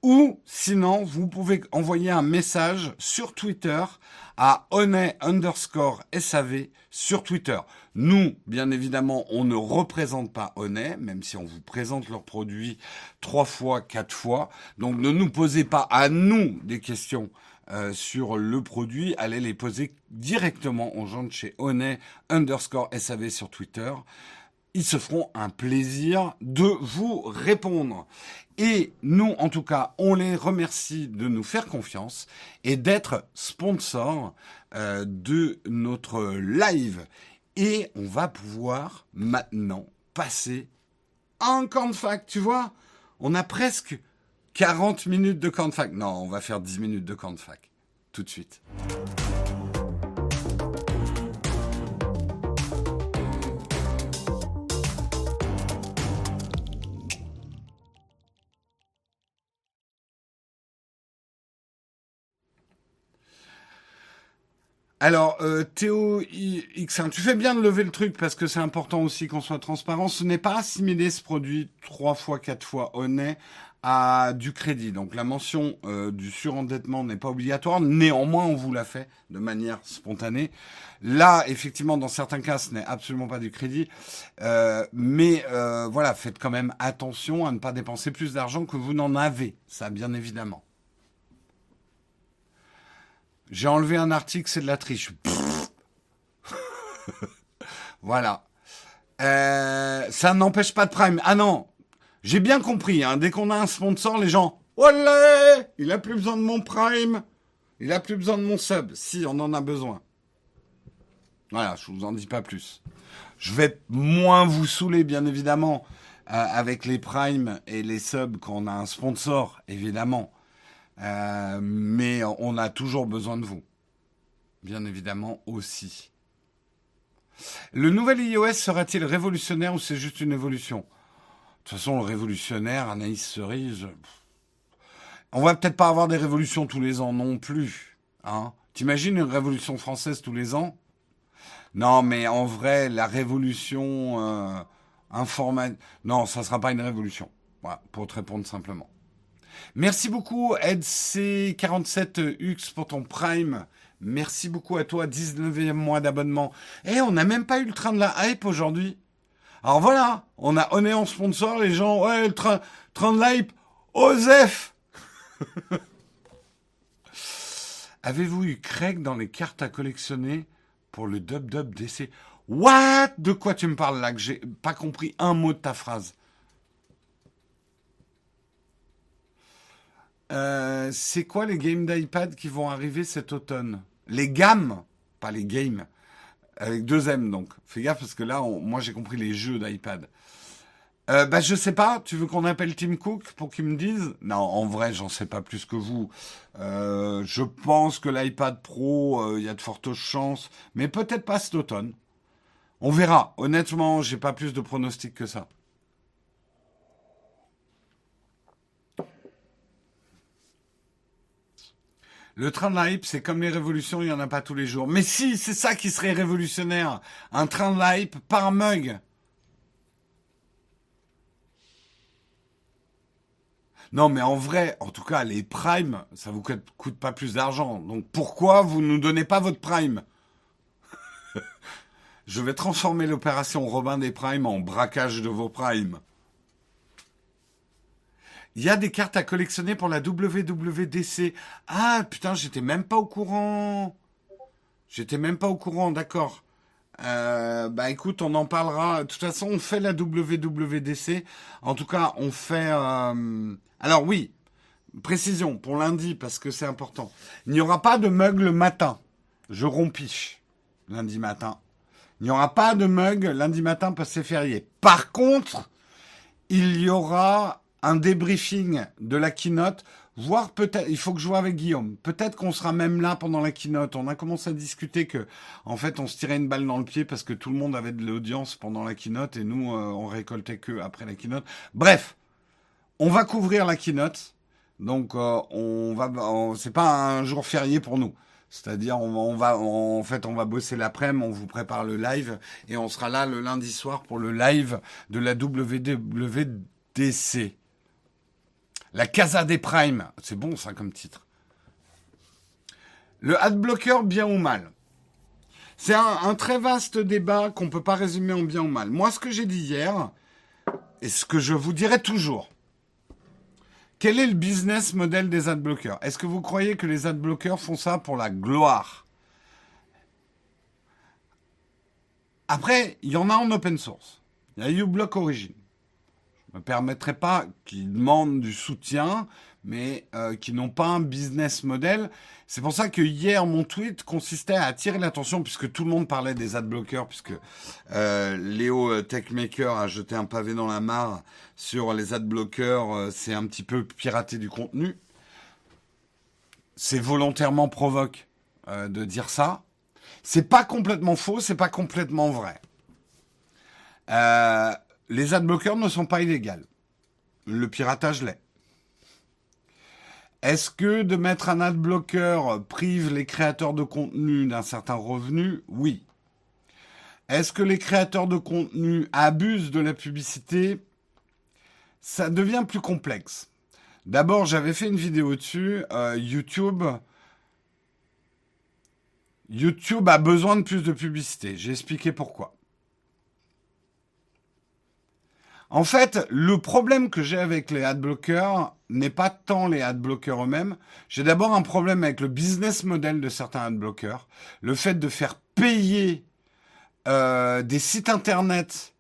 A: Ou sinon, vous pouvez envoyer un message sur Twitter à honnête underscore SAV sur Twitter. Nous, bien évidemment, on ne représente pas honnête, même si on vous présente leurs produits trois fois, quatre fois. Donc ne nous posez pas à nous des questions euh, sur le produit, allez les poser directement aux gens de chez Honnet underscore SAV sur Twitter. Ils se feront un plaisir de vous répondre. Et nous, en tout cas, on les remercie de nous faire confiance et d'être sponsor euh, de notre live. Et on va pouvoir maintenant passer un camp de fac, tu vois. On a presque 40 minutes de camp de fac. Non, on va faire 10 minutes de camp de fac. Tout de suite. Alors, euh, Théo X1, tu fais bien de lever le truc parce que c'est important aussi qu'on soit transparent. Ce n'est pas assimiler ce produit trois fois, quatre fois honnête à du crédit. Donc la mention euh, du surendettement n'est pas obligatoire. Néanmoins, on vous l'a fait de manière spontanée. Là, effectivement, dans certains cas, ce n'est absolument pas du crédit. Euh, mais euh, voilà, faites quand même attention à ne pas dépenser plus d'argent que vous n'en avez. Ça, bien évidemment. J'ai enlevé un article, c'est de la triche. voilà. ça n'empêche pas de prime. Ah non, j'ai bien compris, hein, dès qu'on a un sponsor, les gens, Olé Il a plus besoin de mon prime, il a plus besoin de mon sub. Si, on en a besoin. Voilà, je vous en dis pas plus. Je vais moins vous saouler, bien évidemment, euh, avec les primes et les subs quand on a un sponsor, évidemment. Euh, mais on a toujours besoin de vous. Bien évidemment aussi. Le nouvel iOS sera-t-il révolutionnaire ou c'est juste une évolution? Toute façon, le révolutionnaire, Anaïs Cerise, on va peut-être pas avoir des révolutions tous les ans non plus. Hein T'imagines une révolution française tous les ans? Non, mais en vrai, la révolution, euh, un format. Non, ça sera pas une révolution. Voilà, pour te répondre simplement. Merci beaucoup, EdC47Ux, pour ton Prime. Merci beaucoup à toi, 19e mois d'abonnement. Eh, on n'a même pas eu le train de la hype aujourd'hui. Alors voilà, on a on en sponsor, les gens, ouais, le train, train de la hype, Osef. Avez-vous eu Craig dans les cartes à collectionner pour le Dub Dub DC What? De quoi tu me parles là que j'ai pas compris un mot de ta phrase? Euh, C'est quoi les games d'iPad qui vont arriver cet automne? Les gammes, pas les games, avec deux M donc. Fais gaffe parce que là, moi j'ai compris les jeux d'iPad. Euh, bah, je sais pas. Tu veux qu'on appelle Tim Cook pour qu'il me dise? Non, en vrai, j'en sais pas plus que vous. Euh, je pense que l'iPad Pro, euh, il y a de fortes chances, mais peut-être pas cet automne. On verra. Honnêtement, j'ai pas plus de pronostics que ça. Le train de la hype, c'est comme les révolutions, il n'y en a pas tous les jours. Mais si, c'est ça qui serait révolutionnaire. Un train de la hype par mug. Non, mais en vrai, en tout cas, les primes, ça vous coûte, coûte pas plus d'argent. Donc pourquoi vous ne nous donnez pas votre prime? Je vais transformer l'opération Robin des Primes en braquage de vos primes. Il y a des cartes à collectionner pour la WWDC. Ah putain, j'étais même pas au courant. J'étais même pas au courant, d'accord. Euh, bah écoute, on en parlera. De toute façon, on fait la WWDC. En tout cas, on fait. Euh, alors oui, précision pour lundi parce que c'est important. Il n'y aura pas de mug le matin. Je rompiche lundi matin. Il n'y aura pas de mug lundi matin parce que c'est férié. Par contre, il y aura un débriefing de la keynote Voir peut-être, il faut que je vois avec Guillaume. Peut-être qu'on sera même là pendant la keynote. On a commencé à discuter que, en fait, on se tirait une balle dans le pied parce que tout le monde avait de l'audience pendant la keynote et nous, euh, on récoltait que après la keynote. Bref, on va couvrir la keynote. Donc, euh, on va, c'est pas un jour férié pour nous. C'est-à-dire, on, va, en fait, on va bosser l'après-midi, on vous prépare le live et on sera là le lundi soir pour le live de la WWDC. La Casa des Primes. C'est bon ça comme titre. Le adblocker, bien ou mal? C'est un, très vaste débat qu'on ne peut pas résumer en bien ou mal. Moi, ce que j'ai dit hier, et ce que je vous dirai toujours, quel est le business model des adblockers Est-ce que vous croyez que les adblockers font ça pour la gloire? Après, il y en a en open source. Il y a uBlock Origin me permettrait pas, qui demandent du soutien, mais euh, qui n'ont pas un business model. C'est pour ça que hier, mon tweet consistait à attirer l'attention, puisque tout le monde parlait des adblockers, puisque euh, Léo euh, Techmaker a jeté un pavé dans la mare sur les adblockers, euh, c'est un petit peu pirater du contenu. C'est volontairement provoque de dire ça. C'est pas complètement faux, c'est pas complètement vrai. Euh, les adblockers ne sont pas illégaux. Le piratage l'est. Est-ce que de mettre un adblocker prive les créateurs de contenu d'un certain revenu? Oui. Est-ce que les créateurs de contenu abusent de la publicité? Ça devient plus complexe. D'abord, j'avais fait une vidéo dessus. Euh, YouTube. YouTube a besoin de plus de publicité. J'ai expliqué pourquoi. En fait, le problème que j'ai avec les adblockers n'est pas tant les adblockers eux-mêmes. J'ai d'abord un problème avec le business model de certains adblockers. Le fait de faire payer euh, des sites internet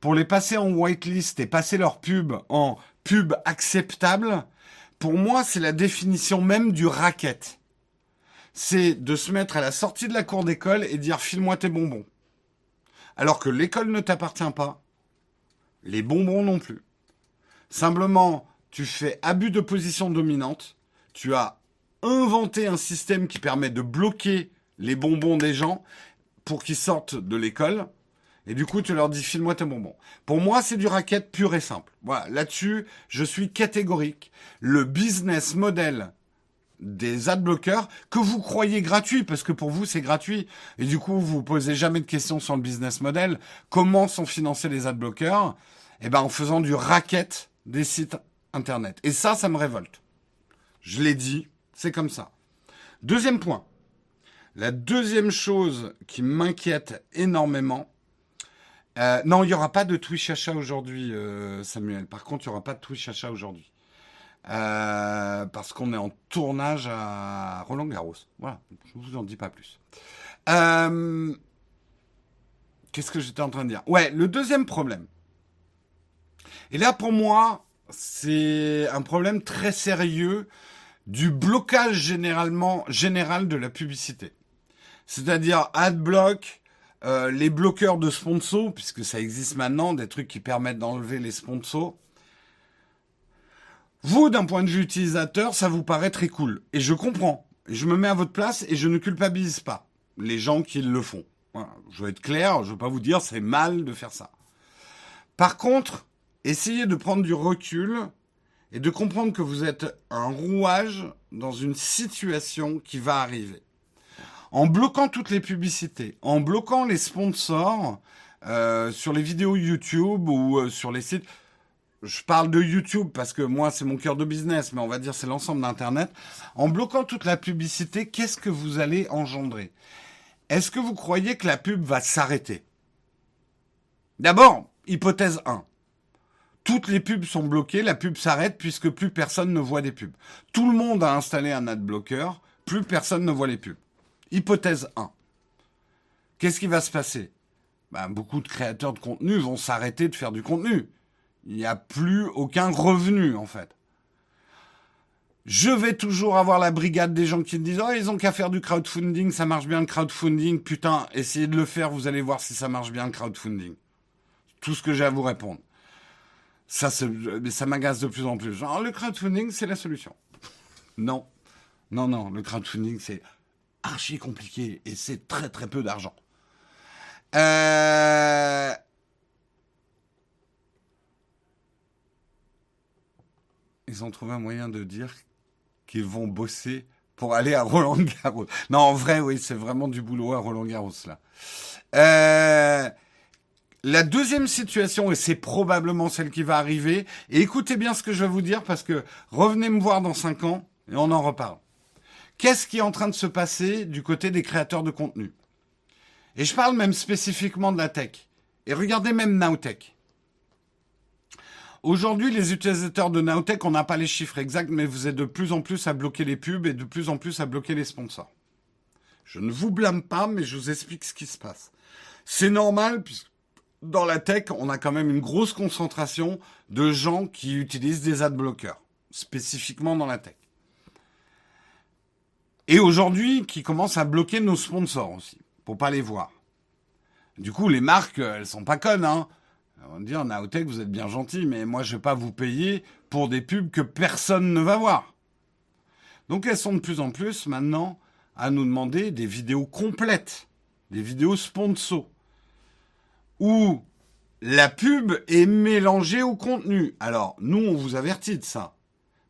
A: pour les passer en whitelist et passer leur pub en pub acceptable, pour moi, c'est la définition même du racket. C'est de se mettre à la sortie de la cour d'école et dire file-moi tes bonbons. Alors que l'école ne t'appartient pas, les bonbons non plus. Simplement, tu fais abus de position dominante. Tu as inventé un système qui permet de bloquer les bonbons des gens pour qu'ils sortent de l'école. Et du coup, tu leur dis, file-moi tes bonbons. Pour moi, c'est du racket pur et simple. Voilà, là-dessus, je suis catégorique. Le business model des adblockers que vous croyez gratuits, parce que pour vous c'est gratuit, et du coup vous posez jamais de questions sur le business model, comment sont financés les adblockers? Eh ben en faisant du racket des sites internet. Et ça, ça me révolte. Je l'ai dit, c'est comme ça. Deuxième point. La deuxième chose qui m'inquiète énormément, euh, non, il n'y aura pas de Twitch achat aujourd'hui, euh, Samuel. Par contre, il n'y aura pas de Twitch achat aujourd'hui. Euh, parce qu'on est en tournage à Roland Garros. Voilà, je vous en dis pas plus. Qu'est-ce que j'étais en train de dire? Ouais, le deuxième problème. Et là, pour moi, c'est un problème très sérieux du blocage généralement général de la publicité. C'est-à-dire adblock, euh, les bloqueurs de sponsors, puisque ça existe maintenant, des trucs qui permettent d'enlever les sponsors. Vous, d'un point de vue utilisateur, ça vous paraît très cool. Et je comprends. je me mets à votre place et je ne culpabilise pas les gens qui le font. Je veux être clair, je ne veux pas vous dire c'est mal de faire ça. Par contre, essayez de prendre du recul et de comprendre que vous êtes un rouage dans une situation qui va arriver. En bloquant toutes les publicités, en bloquant les sponsors euh, sur les vidéos YouTube ou euh, sur les sites, je parle de YouTube parce que moi c'est mon cœur de business, mais on va dire c'est l'ensemble d'Internet. En bloquant toute la publicité, qu'est-ce que vous allez engendrer? Est-ce que vous croyez que la pub va s'arrêter? D'abord, hypothèse 1 toutes les pubs sont bloquées, la pub s'arrête puisque plus personne ne voit des pubs. Tout le monde a installé un adblocker, plus personne ne voit les pubs. Hypothèse 1. Qu'est-ce qui va se passer? Ben, Beaucoup de créateurs de contenu vont s'arrêter de faire du contenu. Il n'y a plus aucun revenu en fait. Je vais toujours avoir la brigade des gens qui me disent Oh, ils ont qu'à faire du crowdfunding, ça marche bien le crowdfunding. Putain, essayez de le faire, vous allez voir si ça marche bien le crowdfunding. Tout ce que j'ai à vous répondre. Ça, ça m'agace de plus en plus. Genre, le crowdfunding, c'est la solution. Non. Non, non, le crowdfunding, c'est archi compliqué et c'est très très peu d'argent. Euh... Ils ont trouvé un moyen de dire qu'ils vont bosser pour aller à Roland Garros. Non, en vrai, oui, c'est vraiment du boulot à Roland Garros là. Euh... La deuxième situation, et c'est probablement celle qui va arriver, et écoutez bien ce que je vais vous dire parce que revenez me voir dans cinq ans et on en reparle. Qu'est-ce qui est en train de se passer du côté des créateurs de contenu? Et je parle même spécifiquement de la tech. Et regardez même Nowtech. Aujourd'hui, les utilisateurs de Nowtech, on n'a pas les chiffres exacts, mais vous êtes de plus en plus à bloquer les pubs et de plus en plus à bloquer les sponsors. Je ne vous blâme pas, mais je vous explique ce qui se passe. C'est normal, puisque dans la tech, on a quand même une grosse concentration de gens qui utilisent des adblockers, spécifiquement dans la tech. Et aujourd'hui, qui commencent à bloquer nos sponsors aussi, pour pas les voir. Du coup, les marques, elles sont pas connes, hein. On va dire, Naotech, vous êtes bien gentil, mais moi, je vais pas vous payer pour des pubs que personne ne va voir. Donc, elles sont de plus en plus maintenant à nous demander des vidéos complètes, des vidéos sponsors où la pub est mélangée au contenu. Alors, nous, on vous avertit de ça.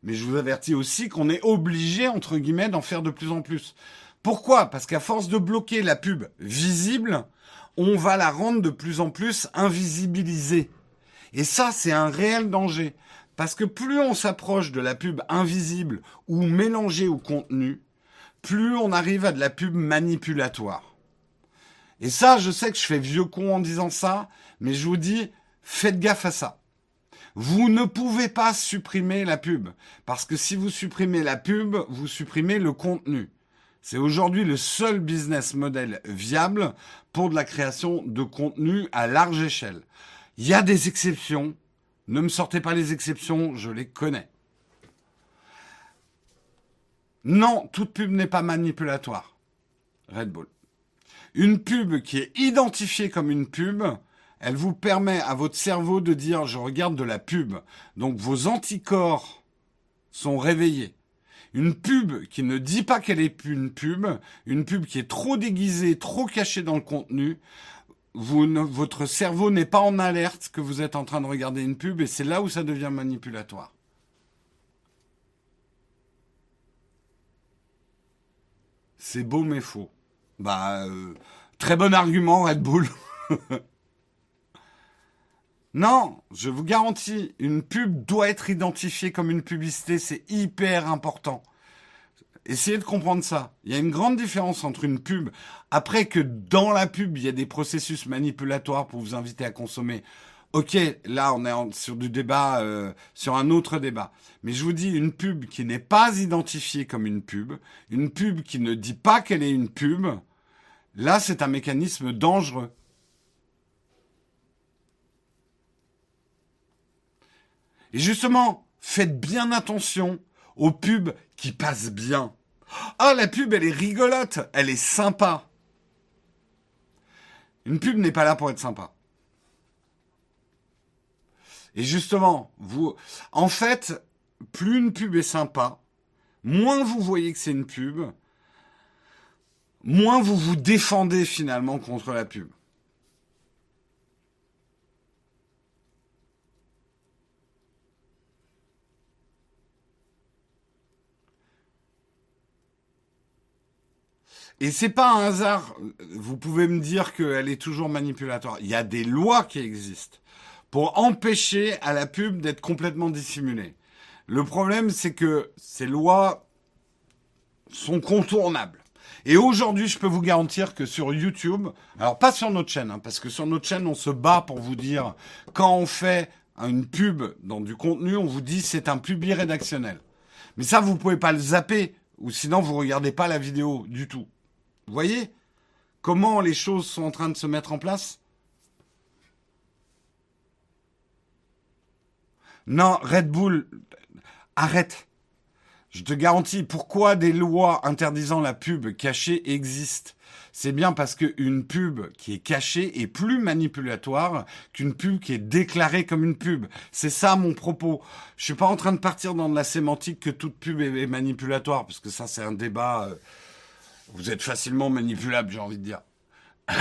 A: Mais je vous avertis aussi qu'on est obligé, entre guillemets, d'en faire de plus en plus. Pourquoi? Parce qu'à force de bloquer la pub visible, on va la rendre de plus en plus invisibilisée. Et ça, c'est un réel danger. Parce que plus on s'approche de la pub invisible ou mélangée au contenu, plus on arrive à de la pub manipulatoire. Et ça, je sais que je fais vieux con en disant ça, mais je vous dis, faites gaffe à ça. Vous ne pouvez pas supprimer la pub, parce que si vous supprimez la pub, vous supprimez le contenu. C'est aujourd'hui le seul business model viable pour de la création de contenu à large échelle. Il y a des exceptions. Ne me sortez pas les exceptions, je les connais. Non, toute pub n'est pas manipulatoire. Red Bull. Une pub qui est identifiée comme une pub, elle vous permet à votre cerveau de dire je regarde de la pub. Donc vos anticorps sont réveillés. Une pub qui ne dit pas qu'elle est une pub, une pub qui est trop déguisée, trop cachée dans le contenu, votre cerveau n'est pas en alerte que vous êtes en train de regarder une pub et c'est là où ça devient manipulatoire. C'est beau mais faux. Bah, euh, très bon argument, Red Bull. non, je vous garantis, une pub doit être identifiée comme une publicité, c'est hyper important. Essayez de comprendre ça. Il y a une grande différence entre une pub, après que dans la pub, il y a des processus manipulatoires pour vous inviter à consommer. Ok, là on est sur du débat, euh, sur un autre débat. Mais je vous dis, une pub qui n'est pas identifiée comme une pub, une pub qui ne dit pas qu'elle est une pub, là c'est un mécanisme dangereux. Et justement, faites bien attention aux pubs qui passent bien. Ah, la pub, elle est rigolote, elle est sympa. Une pub n'est pas là pour être sympa. Et justement, vous, en fait, plus une pub est sympa, moins vous voyez que c'est une pub, moins vous vous défendez finalement contre la pub. Et c'est pas un hasard. Vous pouvez me dire qu'elle est toujours manipulatoire. Il y a des lois qui existent pour empêcher à la pub d'être complètement dissimulée. Le problème, c'est que ces lois sont contournables. Et aujourd'hui, je peux vous garantir que sur YouTube, alors pas sur notre chaîne, hein, parce que sur notre chaîne, on se bat pour vous dire quand on fait une pub dans du contenu, on vous dit c'est un public rédactionnel. Mais ça, vous pouvez pas le zapper, ou sinon vous regardez pas la vidéo du tout. Voyez comment les choses sont en train de se mettre en place Non, Red Bull, arrête. Je te garantis, pourquoi des lois interdisant la pub cachée existent? C'est bien parce qu'une pub qui est cachée est plus manipulatoire qu'une pub qui est déclarée comme une pub. C'est ça mon propos. Je suis pas en train de partir dans de la sémantique que toute pub est manipulatoire, parce que ça c'est un débat. Euh, vous êtes facilement manipulable, j'ai envie de dire.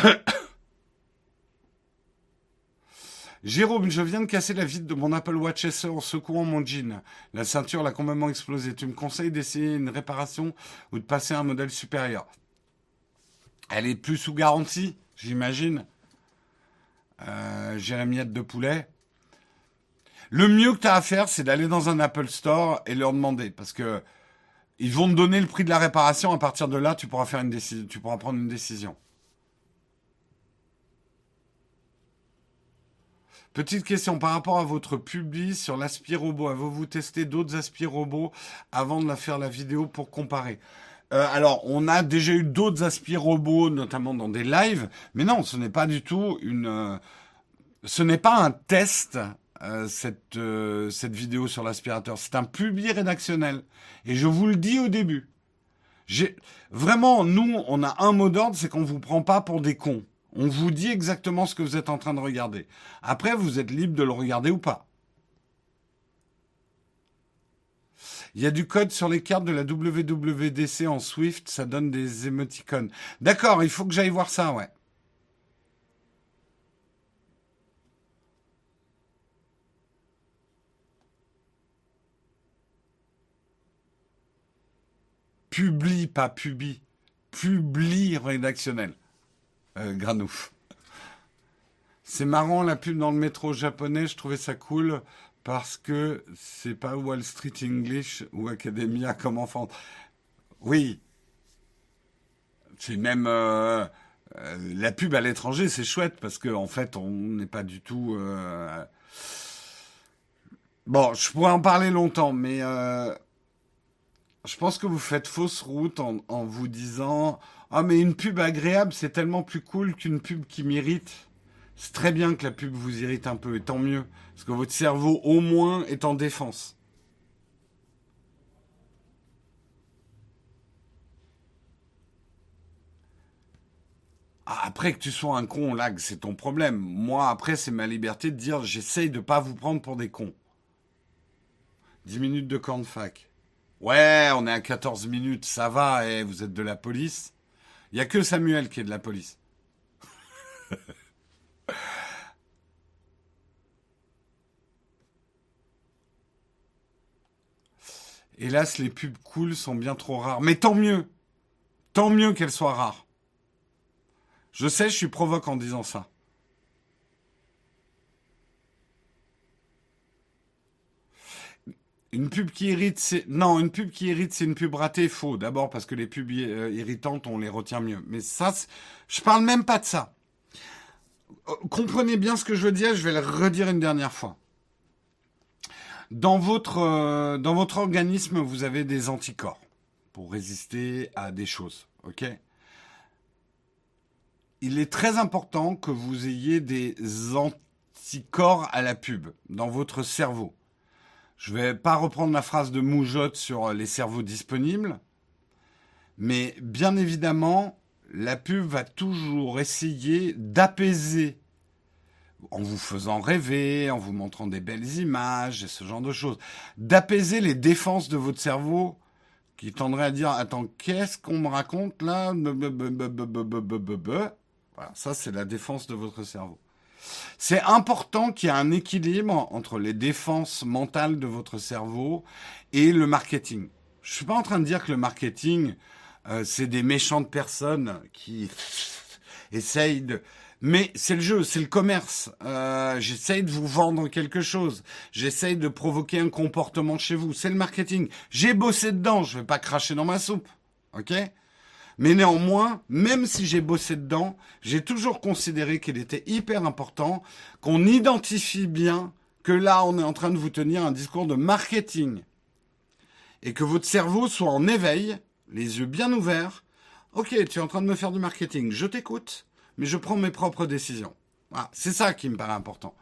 A: Jérôme, je viens de casser la vitre de mon Apple Watch SE en secouant mon jean. La ceinture l'a complètement explosé. Tu me conseilles d'essayer une réparation ou de passer à un modèle supérieur? Elle est plus sous garantie, j'imagine. J'ai la miette de poulet. Le mieux que tu as à faire, c'est d'aller dans un Apple Store et leur demander. Parce que ils vont te donner le prix de la réparation. À partir de là, tu pourras faire une décision, tu pourras prendre une décision. Petite question par rapport à votre publi sur l'aspirobot. Avez-vous testé d'autres aspirobots avant de la faire la vidéo pour comparer? Euh, alors, on a déjà eu d'autres aspirobots, notamment dans des lives, mais non, ce n'est pas du tout une. Euh, ce n'est pas un test euh, cette cette vidéo sur l'aspirateur. C'est un publi rédactionnel, et je vous le dis au début. Vraiment, nous, on a un mot d'ordre, c'est qu'on vous prend pas pour des cons. On vous dit exactement ce que vous êtes en train de regarder. Après, vous êtes libre de le regarder ou pas. Il y a du code sur les cartes de la WWDC en Swift, ça donne des émoticônes. D'accord, il faut que j'aille voir ça, ouais. Publie, pas publie. Publie rédactionnel euh, Granouf. C'est marrant la pub dans le métro japonais, je trouvais ça cool parce que c'est pas Wall Street English ou Academia comme enfant. Oui. C'est même euh, euh, la pub à l'étranger, c'est chouette parce qu'en en fait, on n'est pas du tout. Bon, je pourrais en parler longtemps, mais je pense que vous faites fausse route en, vous disant ah, mais une pub agréable, c'est tellement plus cool qu'une pub qui m'irrite. C'est très bien que la pub vous irrite un peu, et tant mieux. Parce que votre cerveau, au moins, est en défense. Après que tu sois un con, lag, c'est ton problème. Moi, après, c'est ma liberté de dire j'essaye de pas vous prendre pour des cons. 10 minutes de camp de fac. Ouais, on est à 14 minutes, ça va, et vous êtes de la police. Il n'y a que Samuel qui est de la police. Hélas, les pubs cool sont bien trop rares. Mais tant mieux. Tant mieux qu'elle soit rare. Je sais, je suis provoque en disant ça. Une pub qui irrite, c'est une pub c'est ratée. Faux. D'abord parce que les pubs euh, irritantes, on les retient mieux. Mais ça, je parle même pas de ça. Euh, comprenez bien ce que je veux dire. Je vais le redire une dernière fois. Dans votre euh, organisme, vous avez des anticorps pour résister à des choses. Il est très important que vous ayez des anticorps à la pub dans votre cerveau. Je vais pas reprendre la phrase de Moujotte sur les cerveaux disponibles, mais bien évidemment, la pub va toujours essayer d'apaiser en vous faisant rêver, en vous montrant des belles images et ce genre de choses, d'apaiser les défenses de votre cerveau qui tendraient à dire attends qu'est-ce qu'on me raconte là? Voilà, ça c'est la défense de votre cerveau. C'est important qu'il y ait un équilibre entre les défenses mentales de votre cerveau et le marketing. Je suis pas en train de dire que le marketing, euh, c'est des méchantes personnes qui essayent de... Mais c'est le jeu, c'est le commerce. Euh, j'essaye de vous vendre quelque chose. J'essaye de provoquer un comportement chez vous. C'est le marketing. J'ai bossé dedans. Je vais pas cracher dans ma soupe. Ok? Mais néanmoins, même si j'ai bossé dedans, j'ai toujours considéré qu'il était hyper important qu'on identifie bien que là, on est en train de vous tenir un discours de marketing. Et que votre cerveau soit en éveil, les yeux bien ouverts. Ok, tu es en train de me faire du marketing, je t'écoute, mais je prends mes propres décisions. C'est ça qui me paraît important.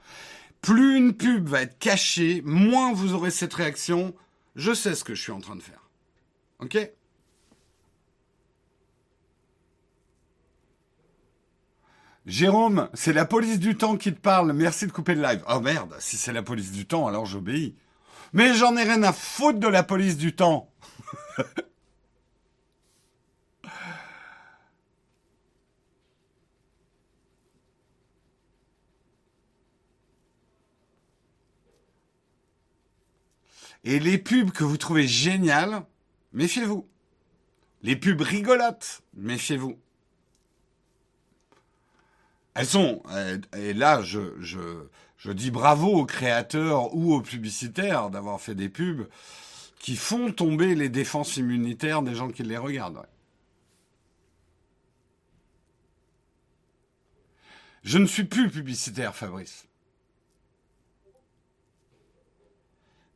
A: Plus une pub va être cachée, moins vous aurez cette réaction. Je sais ce que je suis en train de faire. Ok? Jérôme, c'est la police du temps qui te parle. Merci de couper le live. Oh merde, si c'est la police du temps, alors j'obéis. Mais j'en ai rien à foutre de la police du temps. Et les pubs que vous trouvez géniales, méfiez-vous. Les pubs rigolotes, méfiez-vous. Elles sont, euh, et là, je, dis bravo aux créateurs ou aux publicitaires d'avoir fait des pubs qui font tomber les défenses immunitaires des gens qui les regardent. Je ne suis plus publicitaire, Fabrice.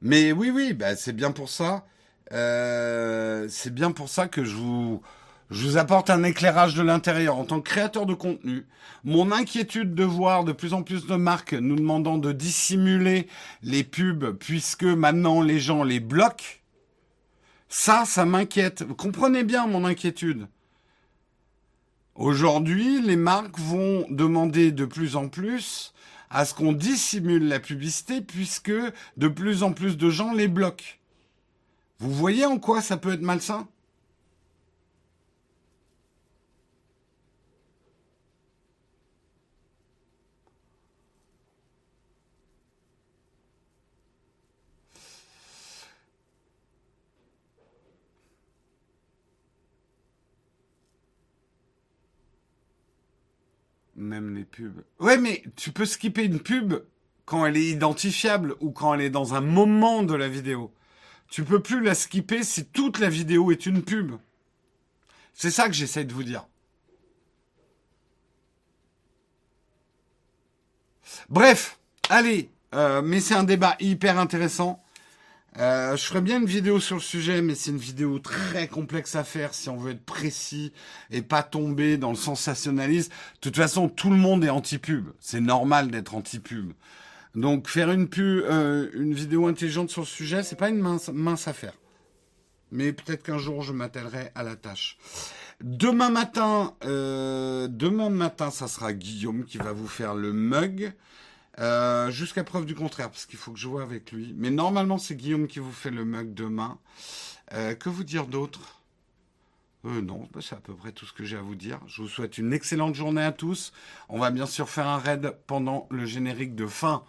A: Mais oui, oui, bah, c'est bien pour ça. Euh, c'est bien pour ça que je vous, je vous apporte un éclairage de l'intérieur en tant que créateur de contenu. Mon inquiétude de voir de plus en plus de marques nous demandant de dissimuler les pubs puisque maintenant les gens les bloquent, ça, ça m'inquiète. Vous comprenez bien mon inquiétude. Aujourd'hui, les marques vont demander de plus en plus à ce qu'on dissimule la publicité puisque de plus en plus de gens les bloquent. Vous voyez en quoi ça peut être malsain? Même les pubs. Ouais, mais tu peux skipper une pub quand elle est identifiable ou quand elle est dans un moment de la vidéo. Tu peux plus la skipper si toute la vidéo est une pub. C'est ça que j'essaie de vous dire. Bref, allez, euh, mais c'est un débat hyper intéressant. Euh, je ferais bien une vidéo sur le sujet, mais c'est une vidéo très complexe à faire si on veut être précis et pas tomber dans le sensationnalisme. De toute façon, tout le monde est anti-pub. C'est normal d'être anti-pub. Donc faire une pub, euh, une vidéo intelligente sur le sujet, c'est pas une mince, mince affaire. Mais peut-être qu'un jour je m'attellerai à la tâche. Demain matin, euh, demain matin, ça sera Guillaume qui va vous faire le mug. Euh, jusqu'à preuve du contraire, parce qu'il faut que je vois avec lui. Mais normalement, c'est Guillaume qui vous fait le mug demain. Euh, que vous dire d'autre? Euh, Non, bah, c'est à peu près tout ce que j'ai à vous dire. Je vous souhaite une excellente journée à tous. On va bien sûr faire un raid pendant le générique de fin.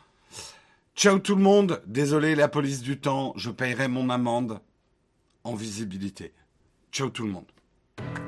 A: Ciao tout le monde. Désolé la police du temps. Je payerai mon amende en visibilité. Ciao tout le monde.